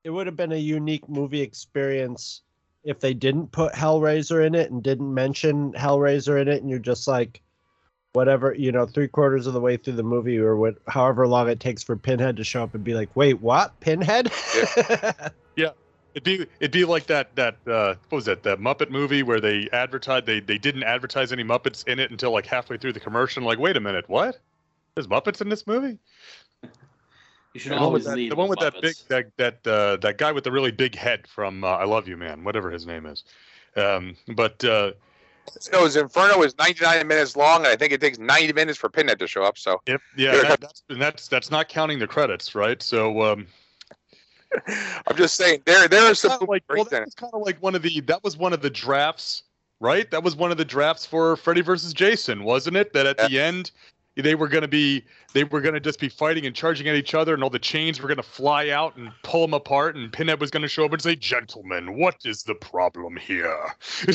It would have been a unique movie experience if they didn't put Hellraiser in it and didn't mention Hellraiser in it, and you're just like, whatever, you know, three quarters of the way through the movie or what, however long it takes for Pinhead to show up and be like, wait, what, Pinhead? It'd be it'd be like that that uh, what was it that Muppet movie where they advertised they they didn't advertise any Muppets in it until like halfway through the commercial. Like, wait a minute, what? There's Muppets in this movie? You should The always that, lead the one with that big that that uh, that guy with the really big head from uh, I Love You Man, whatever his name is. Um, but uh, So his Inferno is ninety nine minutes long, and I think it takes ninety minutes for Pinhead to show up. So if, yeah, Yeah, that, that's and that's that's not counting the credits, right? So um, I'm just saying there there are some like well, great that was kind of like one of the that was one of the drafts, right? That was one of the drafts for Freddy versus Jason, wasn't it? That at the end they were going to be they were going to just be fighting and charging at each other, and all the chains were going to fly out and pull them apart, and Pinhead was going to show up and say, "Gentlemen, what is the problem here?"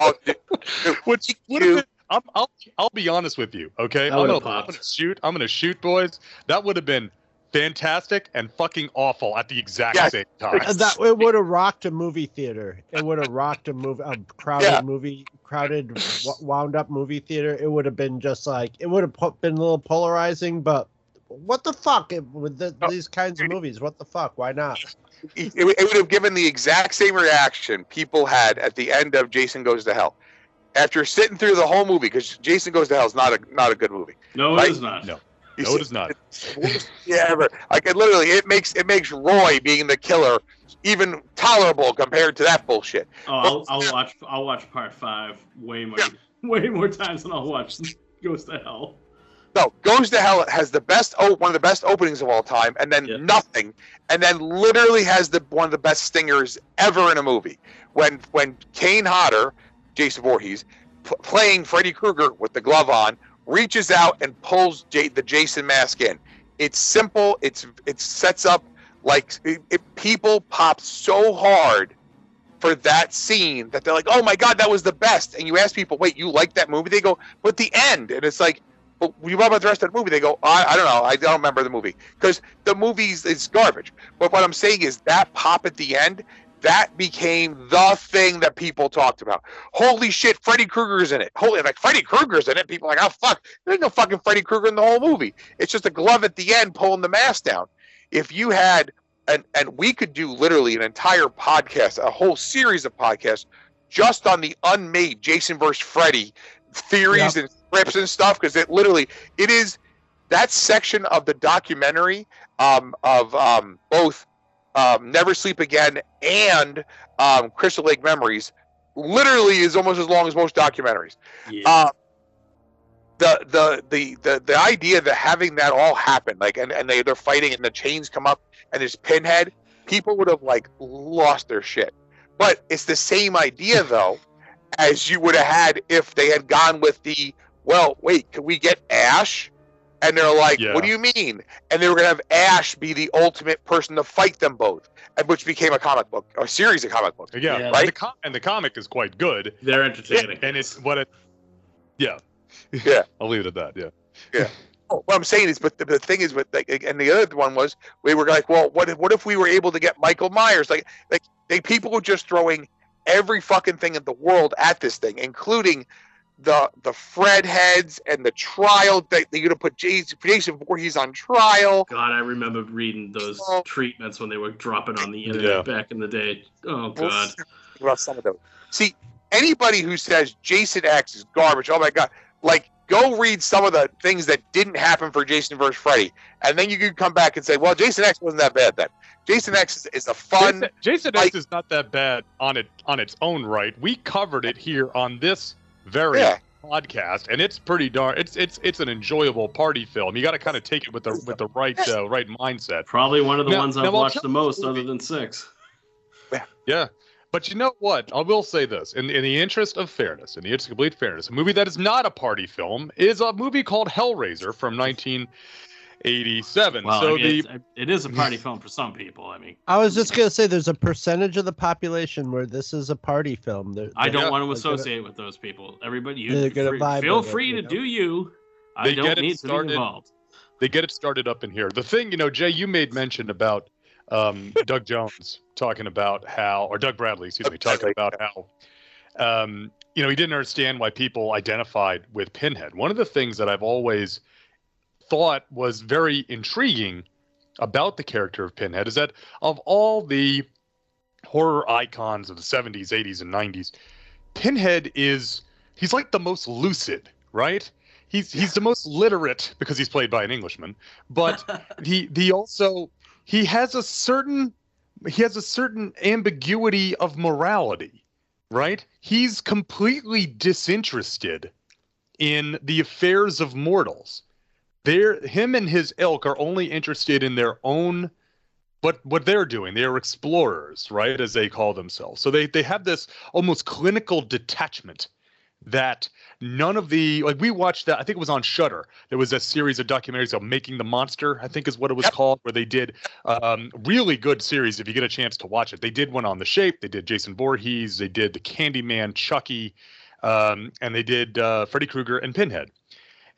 Oh, dude, Which would have been. I'm, I'll I'll be honest with you, okay? I'm gonna, I'm gonna shoot. I'm gonna shoot, boys. That would have been fantastic and fucking awful at the exact Yes. same time. That it would have rocked a movie theater. It would have rocked a movie, a crowded Yeah. movie, crowded, wound up movie theater. It would have been just like it would have been a little polarizing. But what the fuck It- with the, Oh. these kinds of movies? What the fuck? Why not? it, it would have given the exact same reaction people had at the end of Jason Goes to Hell. After sitting through the whole movie, because Jason Goes to Hell is not a not a good movie. No, Right? it is not. No. You No, sit- it is not. yeah, ever. Like it literally, it makes it makes Roy being the killer even tolerable compared to that bullshit. Oh, I'll, I'll watch. I'll watch part five way more, way more times than I'll watch Goes to Hell. No, Goes to Hell has the best oh one of the best openings of all time, and then Yeah. nothing, and then literally has the one of the best stingers ever in a movie. When when Kane Hodder, Jason Voorhees, p- playing Freddy Krueger with the glove on, reaches out and pulls J- the Jason mask in. It's simple. It's it sets up like it, it, people pop so hard for that scene that they're like, "Oh my god, that was the best!" And you ask people, "Wait, you like that movie?" They go, "But the end," and it's like. But you what about the rest of the movie? They go, I, I don't know. I don't remember the movie because the movie's is garbage. But what I'm saying is that pop at the end, that became the thing that people talked about. Holy shit, Freddy Krueger's in it. Holy, like Freddy Krueger's in it. People are like, oh fuck, there's no fucking Freddy Krueger in the whole movie. It's just a glove at the end pulling the mask down. If you had, and and we could do literally an entire podcast, a whole series of podcasts, just on the unmade Jason versus Freddy theories and scripts and stuff, because it literally it is that section of the documentary um, of um, both um, Never Sleep Again and um, Crystal Lake Memories literally is almost as long as most documentaries. Yeah. Uh, the, the the the the idea that having that all happen, like and, and they they're fighting and the chains come up and there's pinhead, people would have like lost their shit. But it's the same idea though, as you would have had if they had gone with the well, wait, could we get Ash And they're like, Yeah. "What do you mean?" And they were gonna have Ash be the ultimate person to fight them both, and which became a comic book, a series of comic books. Yeah, Yeah. and the com- and the comic is quite good, They're entertaining. and it's what it. Yeah. Yeah. I'll leave it at that. Yeah. Oh, What I'm saying is, but the, the thing is, with like, and the other one was, we were like, well, what if, what if we were able to get Michael Myers? Like, like they people were just throwing every fucking thing in the world at this thing, including the the Fred heads and the trial that they're gonna put Jason, Jason Voorhees on trial. God, I remember reading those Oh. treatments when they were dropping on the internet Yeah. back in the day. Oh We'll God. see about some of those. See, anybody who says Jason X is garbage, oh my god, like go read some of the things that didn't happen for Jason versus Freddy, and then you can come back and say, well, Jason X wasn't that bad then. Jason X is, is a fun. Jason, Jason like- X is not that bad on it on its own right. We covered it here on this very Yeah. podcast, and it's pretty darn. It's it's it's an enjoyable party film. You got to kind of take it with the with the right uh, right mindset. Probably one of the Now- ones I've I'll watched the most, other than six. Yeah. yeah. But you know what? I will say this. In, in the interest of fairness, in the interest of complete fairness, a movie that is not a party film is a movie called Hellraiser from 1987. Well, so I mean, the it's- a party film for some people. I mean, I was just gonna say there's a percentage of the population where this is a party film. They're- I don't they're- want to they're gonna- associate with those people. Everybody, They're you gonna free, feel with it, free you to know? do you. I They get don't it need to started- be involved. they get it started up in here. The thing, you know, Jay, you made mention about um, Doug Jones talking about how, or Doug Bradley, excuse me, talking about how, um, you know, he didn't understand why people identified with Pinhead. One of the things that I've always thought was very intriguing about the character of Pinhead is that of all the horror icons of the 70s, 80s, and 90s, Pinhead is he's like the most lucid, right? He's he's the most literate because he's played by an Englishman, but he he also he has a certain he has a certain ambiguity of morality, right? He's completely disinterested in the affairs of mortals. They're him and his ilk are only interested in their own what what they're doing. They are explorers, right, as they call themselves. So they they have this almost clinical detachment that none of the like we watched that I think it was on Shutter. There was a series of documentaries of Making the Monster, I think is what it was Yep. called, where they did um, really good series. If you get a chance to watch it, they did one on The Shape. They did Jason Voorhees. They did the Candyman, Chucky, um, and they did uh, Freddy Krueger and Pinhead.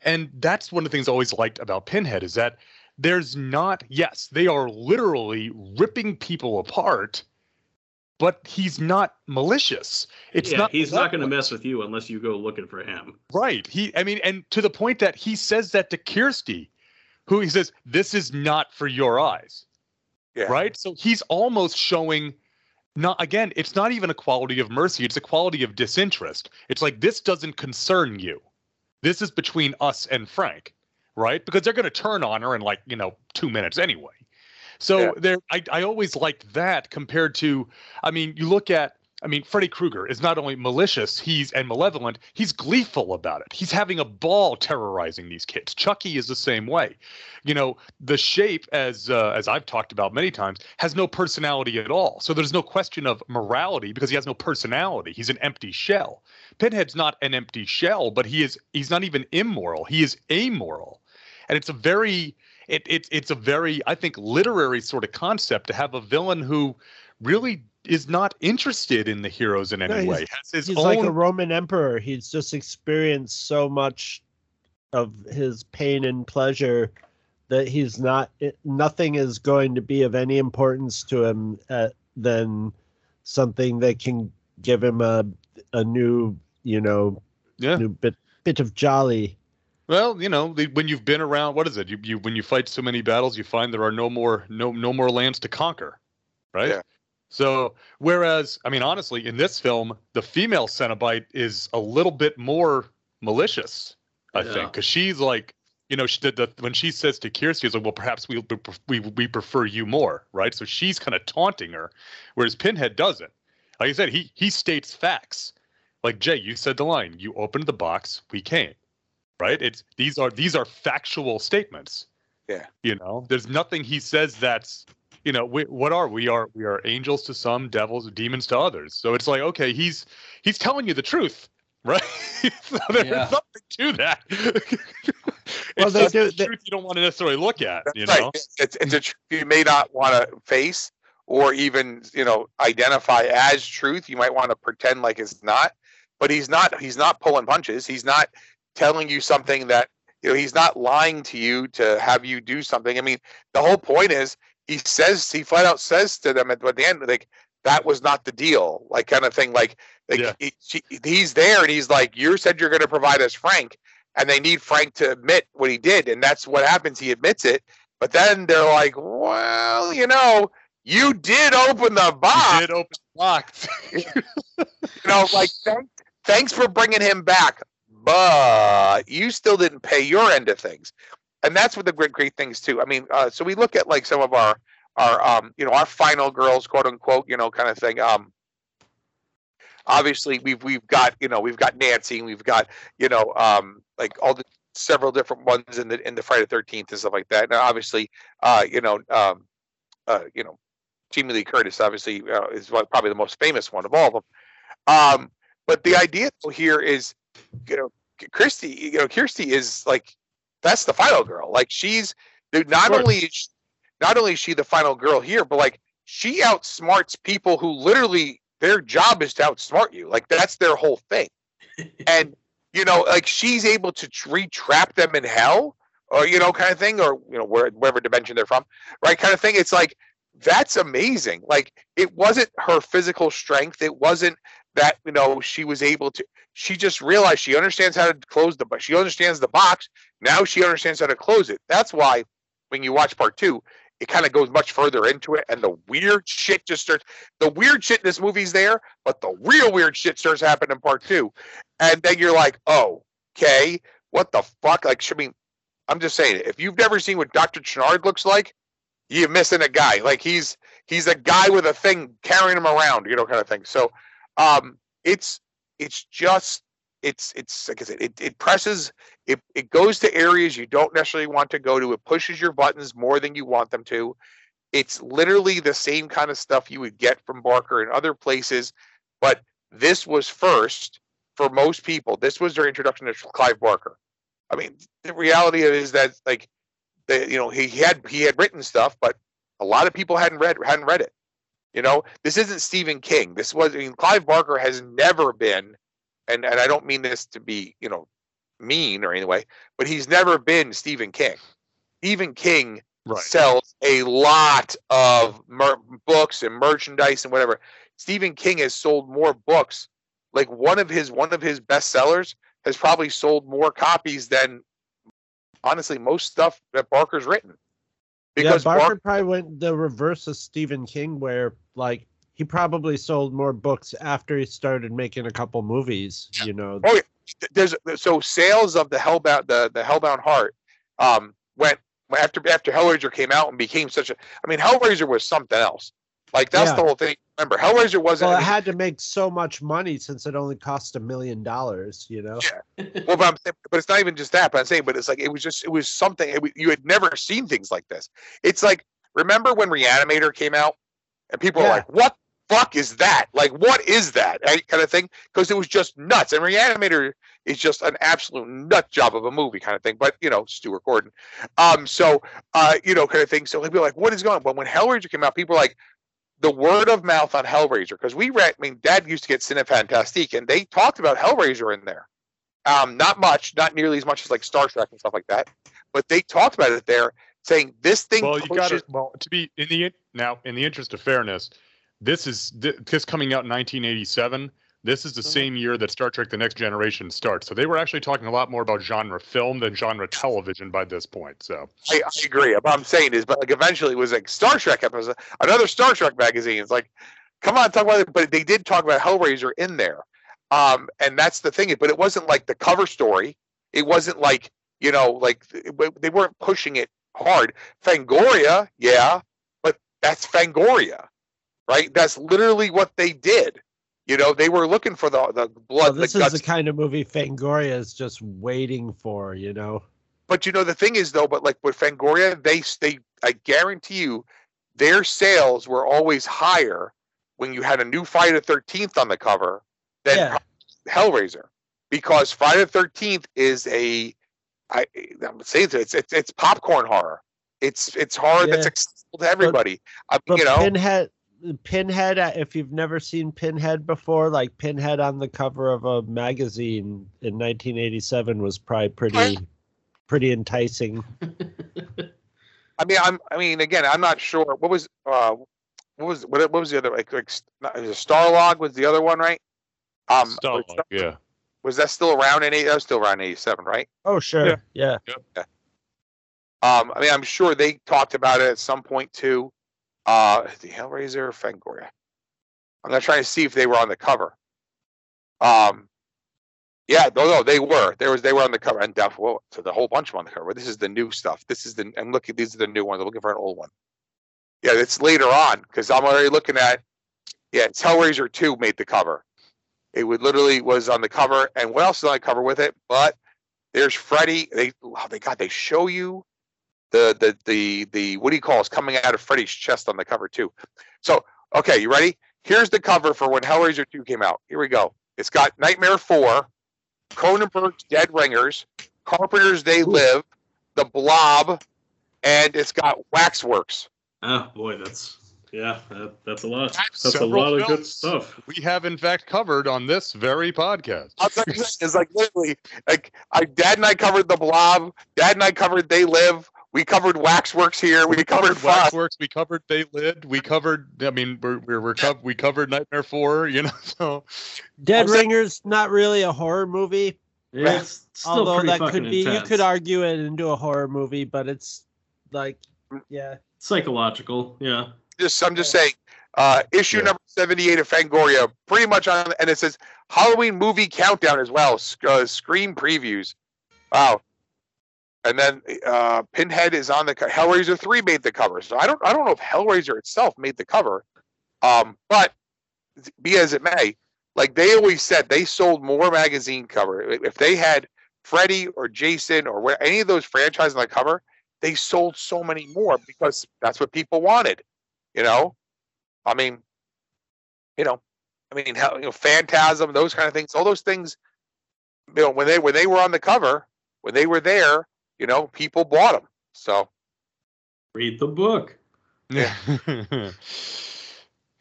And that's one of the things I always liked about Pinhead is that there's not yes they are literally ripping people apart but he's not malicious. It's yeah, not he's not going to mess with you unless you go looking for him. right. He i mean and to the point that he says that to kirsty who he says this is not for your eyes. Yeah. right? So he's almost showing not again it's not even a quality of mercy it's a quality of disinterest. It's like this doesn't concern you this is between us and frank right because they're going to turn on her in like you know two minutes anyway so Yeah. there I, I always liked that compared to i mean you look at I mean, Freddy Krueger is not only malicious, he's and malevolent, he's gleeful about it. He's having a ball terrorizing these kids. Chucky is the same way. You know, the shape, as uh, as I've talked about many times, has no personality at all. So there's no question of morality because he has no personality. He's an empty shell. Pinhead's not an empty shell, but he is he's not even immoral. He is amoral. And it's a very it, it it's a very, I think, literary sort of concept to have a villain who really is not interested in the heroes in any he's- way. Has his He's own like a Roman emperor. He's just experienced so much of his pain and pleasure that he's not. It, nothing is going to be of any importance to him uh, than something that can give him a a new, you know, yeah. new bit bit of jolly. Well, you know, when you've been around, what is it? You, you when you fight so many battles, you find there are no more no no more lands to conquer, right? Yeah. So whereas, I mean, honestly, in this film, the female Cenobite is a little bit more malicious, I Yeah. think, because she's like, you know, she did the when she says to Kirsty, "Is like, well, perhaps we we we prefer you more," right? So she's kind of taunting her, whereas Pinhead doesn't. Like I said, he he states facts. Like Jay, you said the line, "You opened the box, we came." Right? It's these are these are factual statements. Yeah. You know, there's nothing he says that's you know we, what are we are we are angels to some devils demons to others so it's like okay he's he's telling you the truth right so there's Yeah. something to that Well, it's they just do- the they- truth you don't want to necessarily look at. You Right. know, It's, it's a truth you may not want to face or even you know identify as truth. You might want to pretend like it's not, but he's not. He's not pulling punches. He's not telling you something that you know. He's not lying to you to have you do something. I mean, the whole point is he says he flat out says to them at, at the end like that was not the deal, like kind of thing. Like like Yeah. he, she, he's there and he's like, you said you're going to provide us Frank, and they need Frank to admit what he did, and that's what happens. He admits it, but then they're like, well, you know, you did open the you box. did open the box. You know, like thank, thanks for bringing him back, but you still didn't pay your end of things, and that's what the great great things too. I mean, uh, so we look at like some of our our um you know our final girls quote unquote you know kind of thing um obviously we've we've got you know we've got Nancy and we've got you know um like all the several different ones in the in the Friday Thirteenth and stuff like that. Now obviously uh you know um uh you know Jamie Lee Curtis obviously uh, is probably the most famous one of all of them. Um, but the idea here is you know Christy you know Kirsty is like that's the final girl. Like she's dude, not only is she, not only is she the final girl here, but like she outsmarts people who literally their job is to outsmart you. Like that's their whole thing. and you know, like she's able to tr- re-trap them in hell, or you know, kind of thing, or you know, where, wherever dimension they're from, right? Kind of thing. It's like that's amazing. Like it wasn't her physical strength. It wasn't that you know she was able to. She just realized she understands how to close the. She understands the box. Now she understands how to close it. That's why when you watch part two, it kind of goes much further into it, and the weird shit just starts. The weird shit in this movie's there, but the real weird shit starts happening in part two, and then you're like, oh, okay, what the fuck? Like, I mean, I'm just saying, if you've never seen what Doctor Channard looks like, you're missing a guy. Like he's he's a guy with a thing carrying him around, you know, kind of thing. So, um, it's it's just it's it's like I said, it, it presses it it goes to areas you don't necessarily want to go to. It pushes your buttons more than you want them to. It's literally the same kind of stuff you would get from Barker and other places, but this was first for most people. This was their introduction to Clive Barker. I mean, the reality is that like the you know he had he had written stuff, but a lot of people hadn't read hadn't read it. You know, this isn't Stephen King. This was I mean, Clive Barker has never been, and and I don't mean this to be you know mean or anyway, but he's never been Stephen King. Stephen King Right. sells a lot of mer- books and merchandise and whatever. Stephen King has sold more books. Like one of his one of his bestsellers has probably sold more copies than honestly most stuff that Barker's written. Because yeah, Barker Barker, probably went the reverse of Stephen King, where like he probably sold more books after he started making a couple movies. You know, Oh, yeah. there's so sales of the Hellbound the the Hellbound Heart um went after after Hellraiser came out and became such a I mean Hellraiser was something else. Like that's Yeah. the whole thing. Remember, Hellraiser wasn't well, I it had to make so much money since it only cost a million dollars. You know, Yeah. well, but, I'm, saying- but it's not even just that. But I'm saying, but it's like it was just it was something it, you had never seen things like this. It's like remember when Reanimator came out and people were like, "What fuck is that? Like, what is that?" Kind of thing because it was just nuts. And Reanimator is just an absolute nut job of a movie, kind of thing. But you know, Stuart Gordon. Um, so uh, you know, kind of thing. So they'd be like, "What is going?" on? But when Hellraiser came out, people were like. The word of mouth on Hellraiser, because we read, I mean, Dad used to get Cinefantastique, and they talked about Hellraiser in there. Um, not much, not nearly as much as like Star Trek and stuff like that, but they talked about it there, saying this thing. Well, you got pushes- to well to be in the now in the interest of fairness, this is thi- this coming out in 1987. This is the Mhm. same year that Star Trek: The Next Generation starts. So they were actually talking a lot more about genre film than genre television by this point. So I, I agree. What I'm saying is, but like eventually it was like Star Trek episode, another Star Trek magazine. It's like, come on, talk about it. But they did talk about Hellraiser in there, um, and that's the thing. But it wasn't like the cover story. It wasn't like you know, like they weren't pushing it hard. Fangoria, yeah, but that's Fangoria, right? That's literally what they did. You know, they were looking for the the blood, well, this the is guts. the kind of movie Fangoria is just waiting for. You know, But you know the thing is though, but like with Fangoria, they they I guarantee you, their sales were always higher when you had a new Friday the Thirteenth on the cover than Yeah. Hellraiser, because Friday the Thirteenth is a I I'm saying it's it's it's popcorn horror. It's it's horror that's accessible to everybody. I, But uh, you know, Pinhead, Pinhead. uh, If you've never seen Pinhead before, like Pinhead on the cover of a magazine in 1987 was probably pretty, pretty enticing. I mean, I'm I mean, again, I'm not sure. What was uh, what was what, what was the other like? like not- it was Starlog was the other one, right? Um, Starlog, was, yeah. was that still around in eight? That was still around '87, right? Oh sure, yeah yeah. Um, I mean, I'm sure they talked about it at some point too. Uh, the Hellraiser, Fangoria. I'm gonna try to see if they were on the cover. Um, yeah, no, no, they were. There was they were on the cover, and Def. Well, so the whole bunch of them on the cover. This is the new stuff. This is the. I'm looking. These are the new ones. I'm looking for an old one. Yeah, it's later on because I'm already looking at. Yeah, it's Hellraiser two made the cover. It would literally was on the cover, and what else is on the cover with it? But there's Freddy. They oh they God they show you the the the the what do you call is coming out of Freddy's chest on the cover too. So okay, you ready? Here's the cover for when Hellraiser 2 came out. Here we go. It's got Nightmare 4, Cronenberg's Dead Ringers, Carpenter's They Live, The Blob, and it's got Waxworks. Oh boy, that's yeah, that, that's a lot. That's That's a several lot of good stuff. We have in fact covered on this very podcast. I was like, it's like literally like I Dad and I covered The Blob. Dad and I covered They Live. We covered Waxworks here. We, covered Fox. Waxworks. We covered They Lid. We covered. I mean, we're we're, we're cov- we covered Nightmare Four. You know, so Dead was that- Ringers not really a horror movie, It's still although that could be. intense. You could argue it into a horror movie, but it's like, yeah. psychological. Yeah. just I'm just saying, uh, issue Yeah. number 78 of Fangoria, pretty much on, and it says Halloween movie countdown as well, sc- uh, screen previews. Wow. And then uh, Pinhead is on the co- Hellraiser 3 made the cover. So I don't I don't know if Hellraiser itself made the cover. Um, but be as it may, like they always said, they sold more magazine cover. If they had Freddy or Jason or where, any of those franchises on the cover, they sold so many more because that's what people wanted. You know, I mean, you know, I mean, you know, Phantasm, those kind of things, all those things. You know, when they when they were on the cover, when they were there, you know, people bought them. So Read the book. yeah.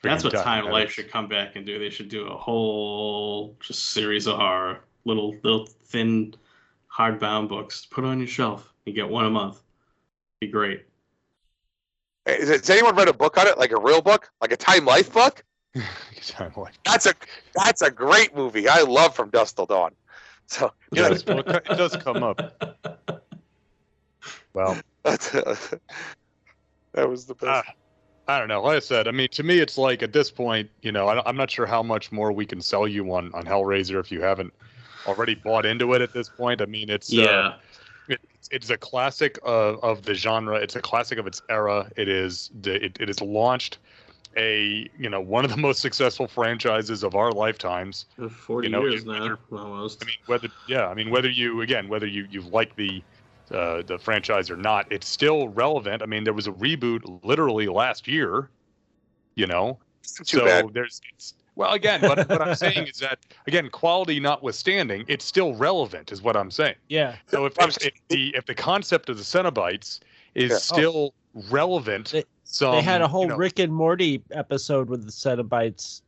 That's what Time Time Life Habits. should come back and do. They should do a whole just series of horror, little little thin, hardbound books. Put on your shelf. You get one a month. Be great. Is it, has anyone read a book on it, like a real book, like a Time Life book? Time Life. That's a that's a great movie. I love From Dusk Till Dawn. So you know, Yes, it it does come up. Well, that was the best. Ah, I don't know. Like I said, I mean, to me, it's like at this point, you know, I, i'm not sure how much more we can sell you on on Hellraiser if you haven't already bought into it at this point. I mean, it's uh, Yeah. it, it's a classic of, of the genre. It's a classic of its era. It is it, it has launched a you know one of the most successful franchises of our lifetimes. Forty You know, years you- now, almost. I mean, whether yeah, I mean whether you again whether you you like the uh, the franchise or not, it's still relevant. I mean, there was a reboot literally last year. You know, Too so bad. there's it's, well again, but what I'm saying is that again, quality notwithstanding, it's still relevant, is what I'm saying. Yeah. So if, I'm if, if the if the concept of the Cenobites is Yeah. Oh. still relevant, They- some they had a whole you know, Rick and Morty episode with the Cenobites.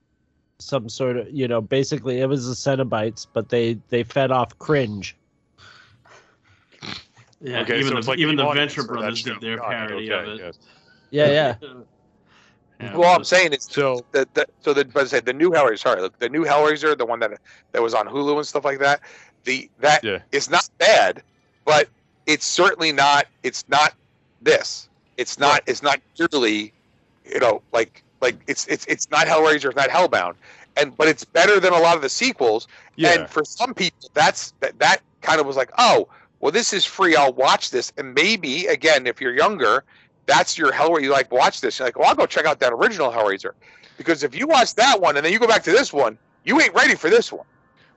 Some sort of, you know, basically it was the Cenobites, but they they fed off cringe. Yeah, okay, even so the like even the audience Venture Brothers show. did their Got it, parody okay, of it. yes. Yeah, yeah. Yeah, well, I'm saying is So that, the so the but I say the new Hellraiser. Sorry, look, the new Hellraiser, the one that that was on Hulu and stuff like that. The that Yeah. is not bad, but it's certainly not. It's not this. It's not. It's not purely, you know, like like it's it's it's not Hellraiser. It's not Hellbound, and but it's better than a lot of the sequels. yeah, And for some people, that's that that kind of was like, oh, well, this is free. I'll watch this, and maybe again, if you're younger, that's your Hellraiser. You like watch this. You're like, well, I'll go check out that original Hellraiser, because if you watch that one and then you go back to this one, you ain't ready for this one.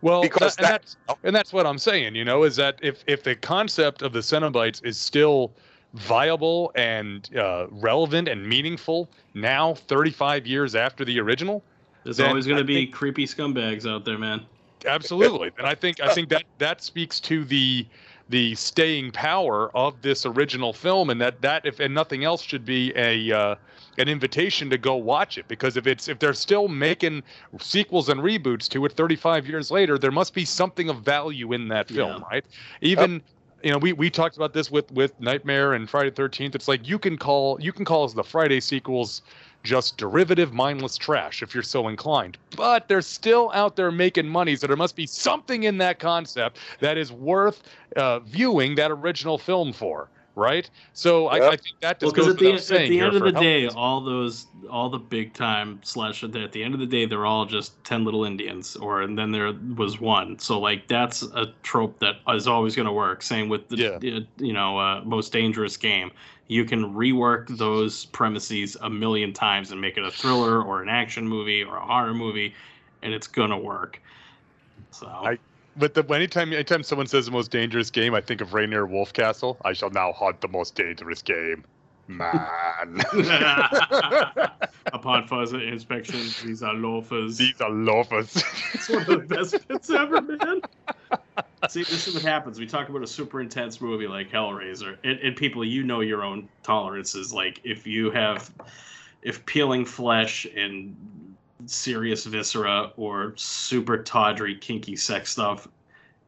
well, because that, and that- that's and that's what I'm saying. You know, is that if if the concept of the Cenobites is still viable and uh, relevant and meaningful now, 35 years after the original, There's then always going to be think- creepy scumbags out there, man. absolutely. and I think I think that that speaks to the the staying power of this original film, and that that if and nothing else should be a uh, an invitation to go watch it because if it's if they're still making sequels and reboots to it 35 years later, there must be something of value in that film, Yeah. right? Even you know, we, we talked about this with with Nightmare and Friday Thirteenth. It's like you can call you can call the Friday sequels just derivative, mindless trash if you're so inclined. But they're still out there making money, so there must be something in that concept that is worth uh, viewing that original film for, right? So I, Yep. I think that Well, just because goes at the, without at the end of the day, Hellraiser. all those, all the big time slash, at the end of the day, they're all just 10 little Indians, or, and then there was one. So, like, that's a trope that is always going to work. Same with the, Yeah. uh, you know, uh, most dangerous game. You can rework those premises a million times and make it a thriller or an action movie or a horror movie, and it's going to work. So, I- But the anytime anytime someone says the most dangerous game, I think of Rainier Wolfcastle. I shall now hunt the most dangerous game. Man. upon further inspection, these are loafers. These are loafers. It's one of the best bits ever, man. See, this is what happens. We talk about a super intense movie like Hellraiser, and, and people, you know your own tolerances. Like if you have, if peeling flesh and serious viscera or super tawdry, kinky sex stuff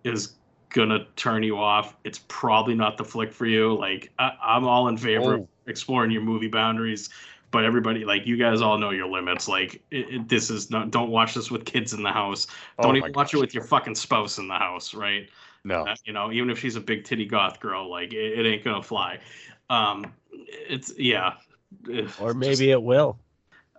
is gonna turn you off, it's probably not the flick for you. Like I, I'm all in favor of Oh. exploring your movie boundaries but everybody like you guys all know your limits like it, it- this is not don't watch this with kids in the house Oh don't my even watch it with your fucking spouse in the house right No. Uh, you know even if she's a big titty goth girl like it, it ain't gonna fly um it's yeah Ugh, Or just- maybe it will.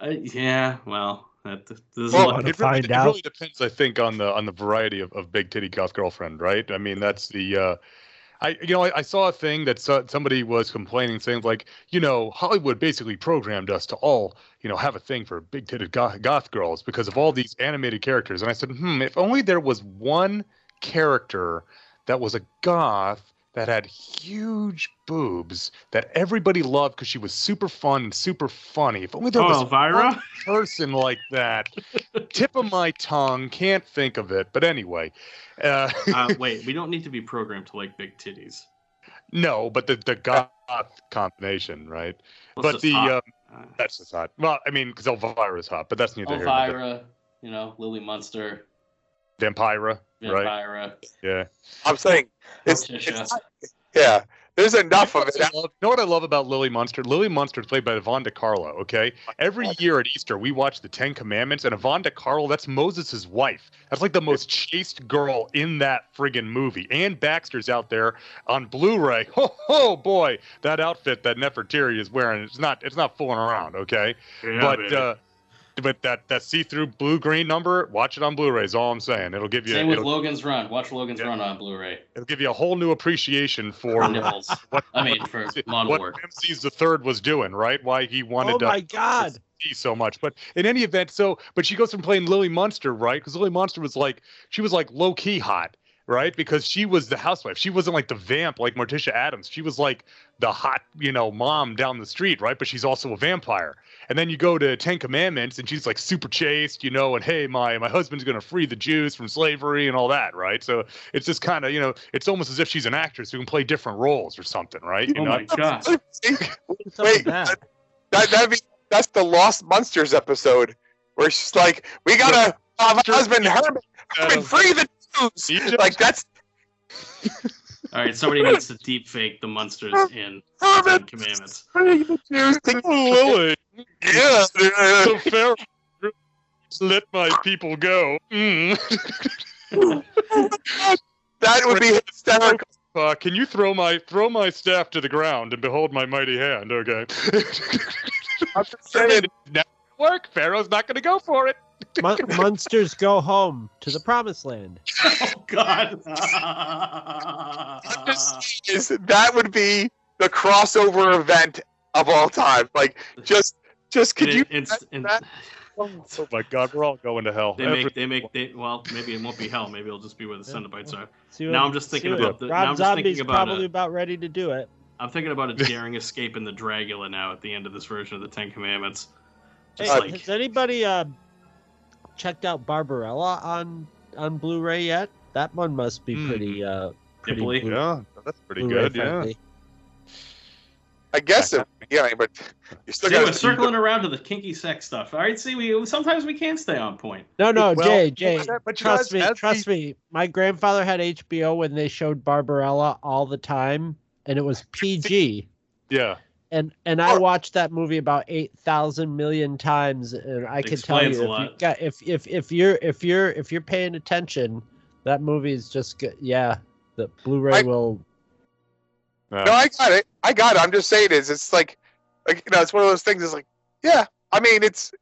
uh, yeah well that this is Well, like- it really, find it out. really depends, I think, on the on the variety of, of big titty goth girlfriend, right? I mean, that's the uh, I you know I, I saw a thing that so, somebody was complaining, saying like, you know, Hollywood basically programmed us to all you know have a thing for big titted goth, goth girls because of all these animated characters, and I said, hmm, if only there was one character that was a goth that had huge boobs that everybody loved because she was super fun and super funny. If only there oh was elvira person like that. Tip of my tongue, can't think of it. But anyway, uh, uh, wait we don't need to be programmed to like big titties no, but the the goth combination, right? Let's but the um, Uh, that's just hot. Well, I mean, because Elvira is hot, but that's neither here nor there. Elvira, you know, Lily Munster, Vampira, right? Vampira, Yeah. I'm saying it's, Morticia. it's yeah. There's enough You know of it. love- you know what I love about Lily Munster? Lily Munster is played by Yvonne De Carlo, okay? Every year at Easter, we watch the Ten Commandments, and Yvonne De Carlo, that's Moses' wife. That's like the most chaste girl in that friggin' movie. Anne Baxter's out there on Blu-ray. Oh, oh boy, that outfit that Nefertiti is wearing, it's not it's not fooling around, okay? yeah, but uh, baby. but that that see-through blue-green number, watch it on Blu-ray is all I'm saying. It'll give you Same with Logan's Run. Watch Logan's Yeah. Run on Blu-ray. it'll give you a whole new appreciation for For nipples. what I mean, for model what work. Ramses the Third was doing, right? Why he wanted Oh to my god! see so much. But in any event, so but she goes from playing Lily Munster, right? Because Lily Munster was like she was like low key hot, right? Because she was the housewife. She wasn't like the vamp like Morticia Addams. She was like the hot, you know, mom down the street, right? But she's also a vampire. And then you go to Ten Commandments, and she's like super chaste, you know, and hey, my my husband's gonna free the Jews from slavery and all that, right? So it's just kind of, you know, it's almost as if she's an actress who can play different roles or something, right? You oh know, my god Wait, that? That that'd be that's the Lost Munsters episode where she's like, "We gotta have a husband, Herman, Herman, free the Jews." Like that's all right somebody needs to deep fake the Munsters in Ten commandments free the Jews. Lily. Yeah, yeah. so Pharaoh let my people go. Mm. that would be hysterical. Uh, can you throw my throw my staff to the ground and behold my mighty hand? Okay. I'm just saying. Never work. Pharaoh's not going to go for it. Mon- Munsters go home to the promised land. oh god I'm just saying is that would be the crossover event of all time. Like just just could you In- in- in- Oh my God, we're all going to hell. they Every- make they make they well maybe it won't be hell maybe it'll just be where the Cenobites are See Now I'm just thinking what- about the- now Rob I'm just thinking Zombie's about probably a- about ready to do it. I'm thinking about a daring escape in the Dragula now at the end of this version of the Ten Commandments just Hey, like has anybody uh, checked out Barbarella on on Blu-ray yet? That one must be Hmm. pretty uh, pretty Dipley. blue- Yeah, that's pretty Blu-ray good. Yeah. I guess it, yeah, but you still See, got we're circling around to the kinky sex stuff. All right, see, we sometimes we can't stay on point. No, no, Well, Jay, Jay, but- but trust guys, me, as trust me. My grandfather had HBO when they showed Barbarella all the time, and it was PG. Yeah. And and I watched that movie about eight thousand million times, and I can tell you if you got if if if you're if you're if you're paying attention, that movie is just good. Yeah, the Blu-ray I- will. Yeah. No, I got it. I got it. I'm just saying is it's like, like you know, it's one of those things. It's like, yeah. I mean, it's,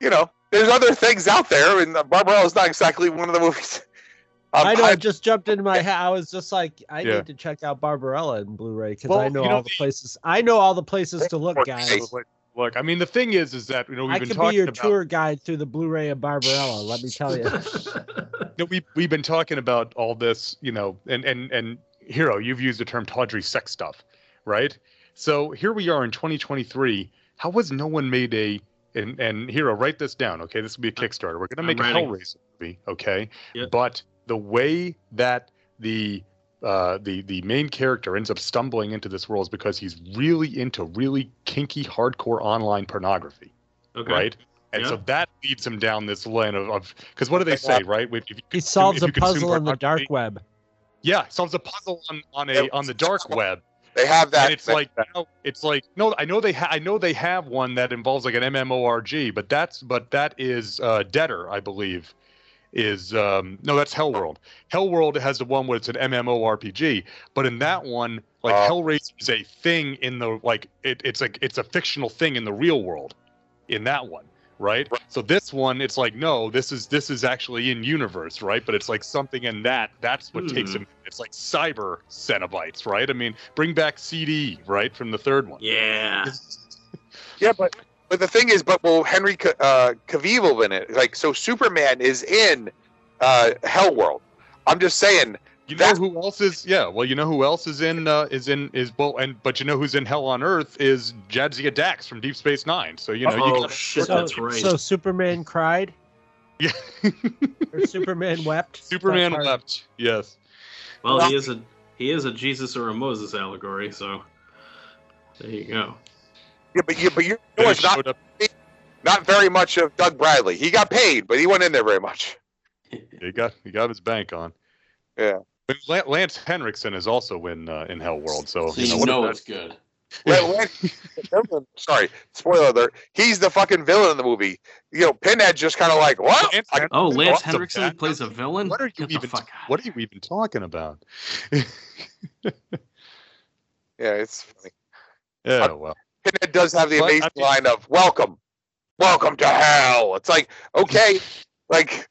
you know, there's other things out there, and Barbarella's not exactly one of the movies. Um, I know I, just jumped into my head. I was just like, I Yeah. need to check out Barbarella in Blu-ray because Well, I know you know, all the the- places. I know all the places to look, guys. Look, look, I mean, the thing is, is that you know we've I been could talking be your about. tour guide through the Blu-ray of Barbarella. Let me tell you. you know, we we've been talking about all this, you know, and and and hero, you've used the term tawdry sex stuff, right? So here we are in 2023. How has no one made a and and hero? Write this down, okay? This will be a Kickstarter. We're gonna I'm make a writing. Hellraiser movie, okay? Yep. But the way that the uh, the the main character ends up stumbling into this world is because he's really into really kinky, hardcore online pornography Okay. right? And so that leads him down this lane of because what do they say, right? If you, He solves if a you puzzle on the dark web. Yeah, solves a puzzle on on a on the dark web, they have that. and it's like you know, it's like no, I know they ha- I know they have one that involves like an MMORG, but that's but that is uh, Deader, I believe, is um no, that's Hellworld. Hellworld has the one where it's an MMORPG, but in that one, like Oh. Hellraiser is a thing in the like it, it's like it's a fictional thing in the real world, in that one. Right? Right. So this one, it's like no, this is this is actually in universe, right? But it's like something in that. That's what takes Hmm. him. It's like cyber cenobites, right? I mean, bring back CD, right, from the third one. Yeah. yeah, but but the thing is, but will Henry Ca- uh, Cavill in it? Like, so Superman is in uh, Hell World. I'm just saying. You know That's- who else is? Yeah, well, you know who else is in? Uh, is in is well, and but you know who's in Hell on Earth is Jadzia Dax from Deep Space Nine. So you know you oh got shit, So, that's right. so Superman cried yeah. or Superman wept. Superman wept. part. left. Yes. well, he is a he is a Jesus or a Moses allegory. So there you go. Yeah, but you but you know Then it's not not very much of Doug Bradley. He got paid, but he wasn't in there very much. He got he got his bank on. Yeah. But Lance Henriksen is also in uh, in Hell World. So, So you know, you know it's good. Well, Lan- sorry, spoiler alert. He's the fucking villain in the movie. You know, Pinhead just kind of like what? Lance I- Oh, Lance Henriksen plays a villain. What are you Get the even? fuck out. What are you even talking about? yeah, it's funny. yeah, well, Pinhead does have the But I amazing mean- line of "Welcome, welcome to hell." It's like okay, like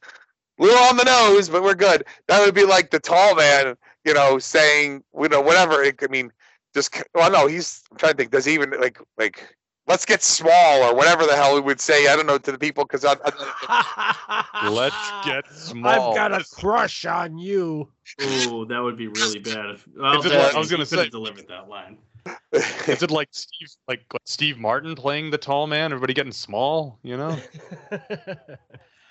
a little on the nose, but we're good. That would be like the tall man, you know, saying you know whatever. It, I mean, just c- well, no, he's I'm trying to think. Does he even like like let's get small or whatever the hell he would say? I don't know to the people because I, I, let's get small. I've got a crush on you. Oh, that would be really bad. If, well, Is it that- I was gonna he could've say- delivered that line. Is it like Steve, like like Steve Martin playing the tall man? Everybody getting small, you know?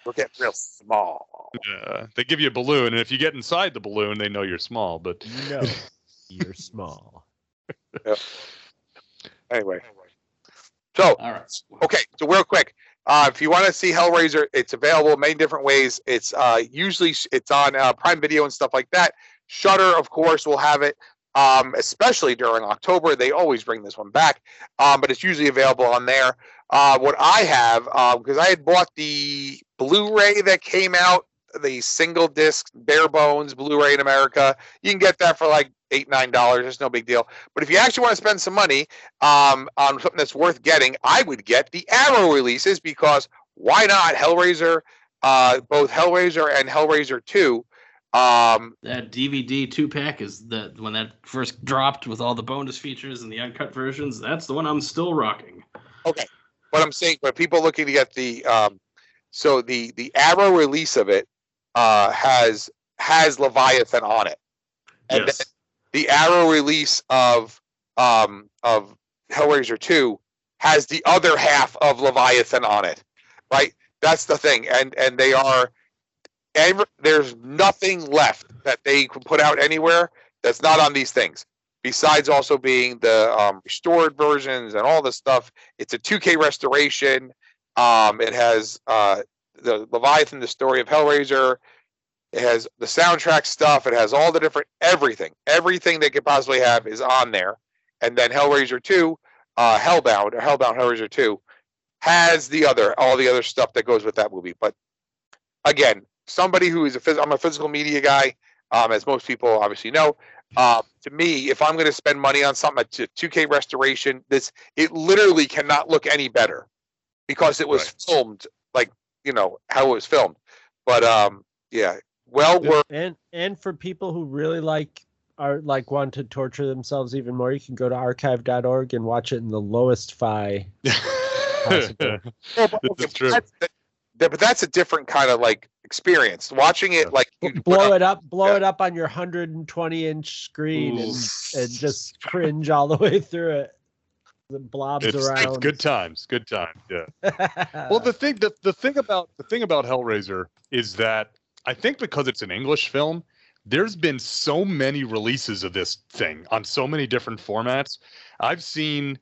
We're getting real small. Uh, they give you a balloon, and if you get inside the balloon, they know you're small. But you know, you're small. Anyway, so All right. Okay, so real quick, uh, if you want to see Hellraiser, it's available many different ways. It's uh, usually it's on uh, Prime Video and stuff like that. Shudder, of course, will have it, um, especially during October. They always bring this one back, um, but it's usually available on there. Uh, what I have, because I had bought the Blu-ray that came out, the single disc bare bones Blu-ray in America. You can get that for like eight nine dollars. It's no big deal. But if you actually want to spend some money, um, on something that's worth getting, I would get the Arrow releases because why not? Hellraiser, uh, both Hellraiser and Hellraiser 2. Um, That DVD two pack is that when that first dropped with all the bonus features and the uncut versions. That's the one I'm still rocking. okay, but I'm saying, but people looking to get the, um, so the the Arrow release of it uh, has has Leviathan on it, and yes. then the Arrow release of um, of Hellraiser 2 has the other half of Leviathan on it. Right? That's the thing. And and they are ever, there's nothing left. that they can put out anywhere that's not on these things. Besides also being the um, restored versions and all this stuff, it's a 2K restoration. Um, it has uh, the Leviathan, the story of Hellraiser. It has the soundtrack stuff. It has all the different everything, everything they could possibly have is on there. And then Hellraiser 2, uh, Hellbound or Hellbound Hellraiser 2 has the other all the other stuff that goes with that movie. But again, somebody who is a phys- I'm a physical media guy, um, as most people obviously know. Um, to me, if I'm going to spend money on something, a 2K restoration, this it literally cannot look any better because it was Right. filmed like you know how it was filmed. But um, yeah, well worth. and and for people who really like are like want to torture themselves even more, you can go to archive.org and watch it in the lowest fi. Possible. Well, but, This okay, is true. That's, that, that- but that's a different kind of like experience. Watching it like blow it up, blow yeah. it up on your 120 inch screen and, and just cringe all the way through it. The blobs It's, around. it's good times, good times. Yeah. well the thing the, the thing about the thing about hellraiser is that i think because it's an english film there's been so many releases of this thing on so many different formats i've seen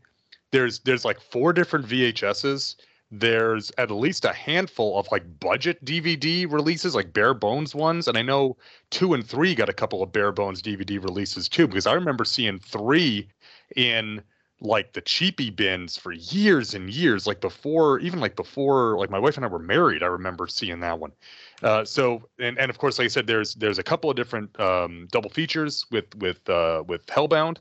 there's there's like four different vhs's there's at least a handful of like budget dvd releases like bare bones ones and i know two and three got a couple of bare bones dvd releases too because i remember seeing three in like the cheapy bins for years and years like before even like before like my wife and i were married i remember seeing that one. Uh, so and, and of course like i said there's there's a couple of different um, double features with with uh, with hellbound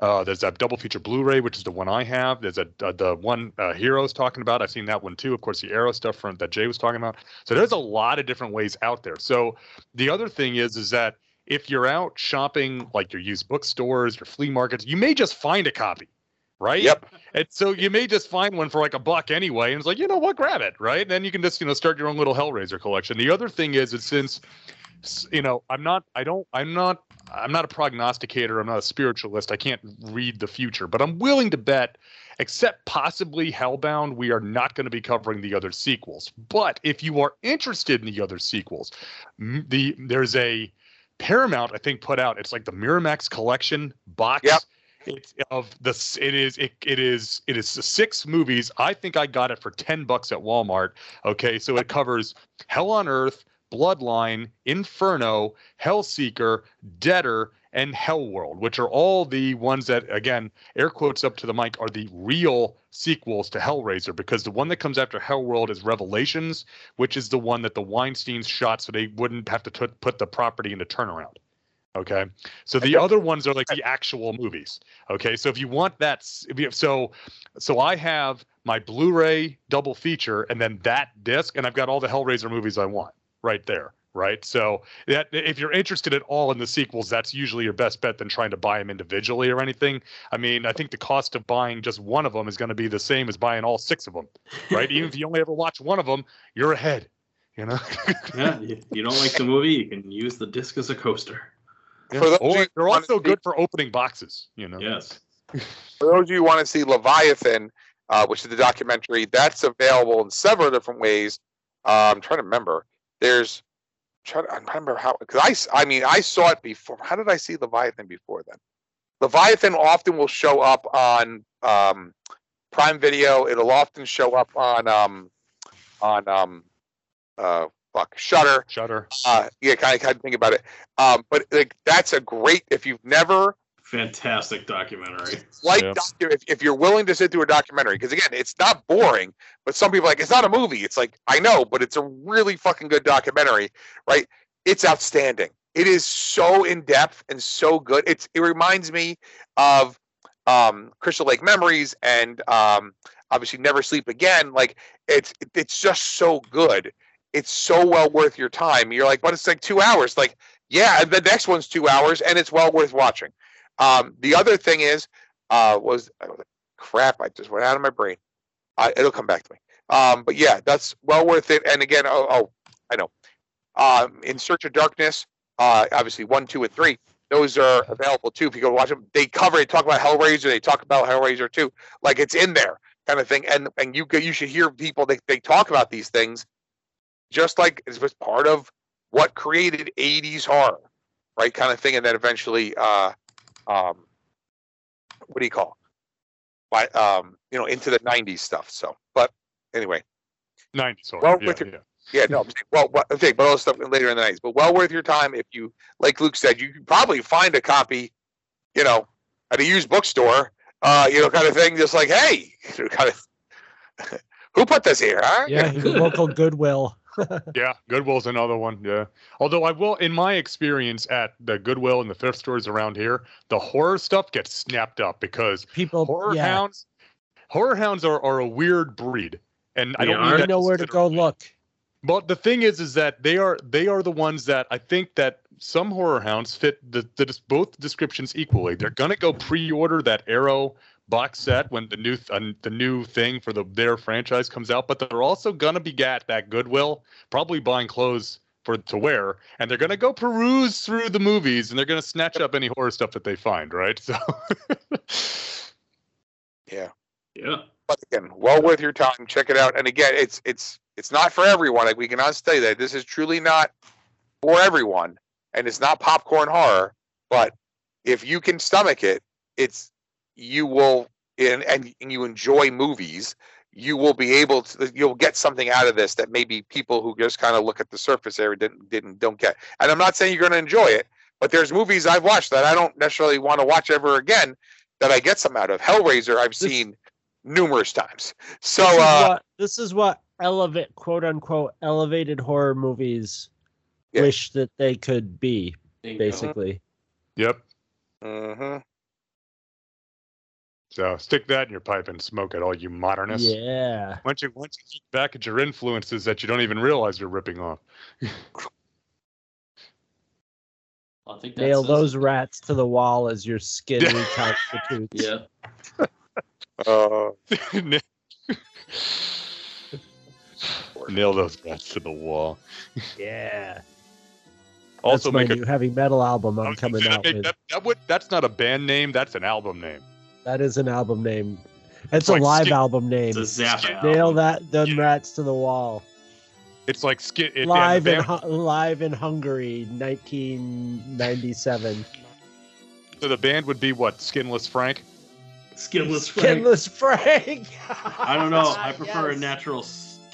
uh, there's that double feature blu-ray which is the one i have. There's a uh, the one uh, heroes talking about. I've seen that one too. Of course the arrow stuff from that jay was talking about. So there's a lot of different ways out there. So the other thing is is that if you're out shopping like your used bookstores your flea markets you may just find a copy right? Yep. and so you may just find one for like a buck anyway, and it's like, you know what, grab it, right? And then you can just, you know, start your own little Hellraiser collection. The other thing is, is since, you know, I'm not, I don't, I'm not, I'm not a prognosticator. I'm not a spiritualist. I can't read the future, but I'm willing to bet, except possibly Hellbound, we are not going to be covering the other sequels. But if you are interested in the other sequels, the there's a Paramount, I think, put out. It's like the Miramax collection box. Yep. It's of the. It is. It, it is. It is six movies. I think I got it for ten bucks at Walmart. Okay, so it covers Hell on Earth, Bloodline, Inferno, Hellseeker, Deader, and Hellworld, which are all the ones that, again, air quotes up to the mic, are the real sequels to Hellraiser. Because the one that comes after Hellworld is Revelations, which is the one that the Weinsteins shot so they wouldn't have to t- put the property into turnaround. Okay, so the other ones are like the actual movies. Okay, so if you want that, you, so so I have my Blu-ray double feature and then that disc, and I've got all the Hellraiser movies I want right there. Right, so that if you're interested at all in the sequels, that's usually your best bet than trying to buy them individually or anything. I mean, I think the cost of buying just one of them is going to be the same as buying all six of them, right? Even if you only ever watch one of them, you're ahead. You know. Yeah, you, you don't like the movie, you can use the disc as a coaster. For those or they're also see- good for opening boxes. You know. Yes. For those of you who want to see Leviathan, uh, which is the documentary, that's available in several different ways. Uh, I'm trying to remember. There's, trying to I remember how because I I mean, I saw it before. How did I see Leviathan before then? Leviathan often will show up on um, Prime Video. It'll often show up on um, on um, uh, fuck Shudder. Shudder. Uh, yeah, kind of kind of think about it. Um, but like that's a great if you've never Fantastic documentary. like Yeah. docu- if, if you're willing to sit through a documentary because again it's not boring but some people are like it's not a movie. It's like i know but it's a really fucking good documentary right? It's outstanding. It is so in depth and so good. It's it reminds me of um crystal lake memories and um obviously never sleep again. Like it's it's just so good. It's so well worth your time. You're like but it's like two hours. Like yeah the next one's two hours and it's well worth watching um the other thing is uh was crap i just went out of my brain. It'll come back to me. Um but yeah that's well worth it. And again oh, oh i know. Um in search of darkness uh obviously one two and three those are available too. If you go watch them they cover they talk about hellraiser they talk about hellraiser too. like it's in there kind of thing. And and you you should hear people they, they talk about these things just like it was part of what created 80s horror right, kind of thing, and then eventually, uh, um, what do you call? Why, um, you know, into the '90s stuff. So, but anyway, 90s horror. Well, yeah, with your- yeah. yeah, no, well, well, okay, but all this stuff later in the '90s, but well worth your time if you, like Luke said, you can probably find a copy, you know, at a used bookstore, uh, you know, kind of thing. Just like, hey, kind of, who put this here? Huh? Yeah, local Goodwill. Yeah, Goodwill's another one. Yeah. Although I will, in my experience at the Goodwill and the thrift stores around here, the horror stuff gets snapped up because People, horror yeah, hounds, horror hounds are, are a weird breed, and I don't are? mean you that know where to go look. But the thing is, is that they are they are the ones that I think that some horror hounds fit the, the both descriptions equally. They're gonna go pre-order that Arrow box set when the new th- uh, the new thing for the their franchise comes out, but they're also gonna be at that Goodwill, probably buying clothes for to wear, and they're gonna go peruse through the movies and they're gonna snatch up any horror stuff that they find, right? So. Yeah. Yeah. But again, well worth your time. Check it out. And again, it's it's it's not for everyone. Like we cannot say that this is truly not for everyone, and it's not popcorn horror. But if you can stomach it, it's you will and and, and you enjoy movies. You will be able to. You'll get something out of this that maybe people who just kind of look at the surface area didn't didn't don't get. And I'm not saying you're going to enjoy it, but there's movies I've watched that I don't necessarily want to watch ever again. That I get some out of. Hellraiser I've This- seen numerous times. So this, is uh, what, this is what elevate quote unquote elevated horror movies Yeah. wish that they could be Bingo. basically yep. mhm. So stick that in your pipe and smoke it, all you modernists. yeah Once you once you look back at your influences that you don't even realize you're ripping off. I think that nail those it. rats to the wall as your skin reconstitutes Yeah. Uh, Nail those rats to the wall. yeah Also that's my make a heavy metal album I i'm coming out make- with that, that would, that's not a band name, that's an album name. That is an album name it's like a live Skin- album name It's a Zappa. nail album. that them Yeah. rats to the wall It's like skin it, live yeah, in band, Hu- live in hungary 1997 so the band would be what? Skinless Frank? Skinless Frank. skinless frank I don't know. I prefer a natural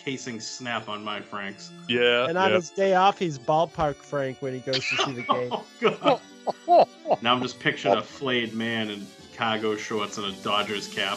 casing snap on my Franks. Yeah. And on yeah. his day off, he's ballpark Frank when he goes to see the game. Oh, God. now I'm just picturing a flayed man in cargo shorts and a Dodgers cap.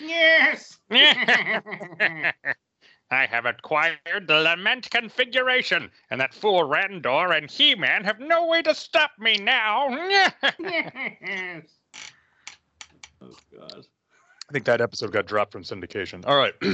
Yes. I have acquired the lament configuration, and that fool Randor and He-Man have no way to stop me now. yes. Oh God. I think that episode got dropped from syndication. All right.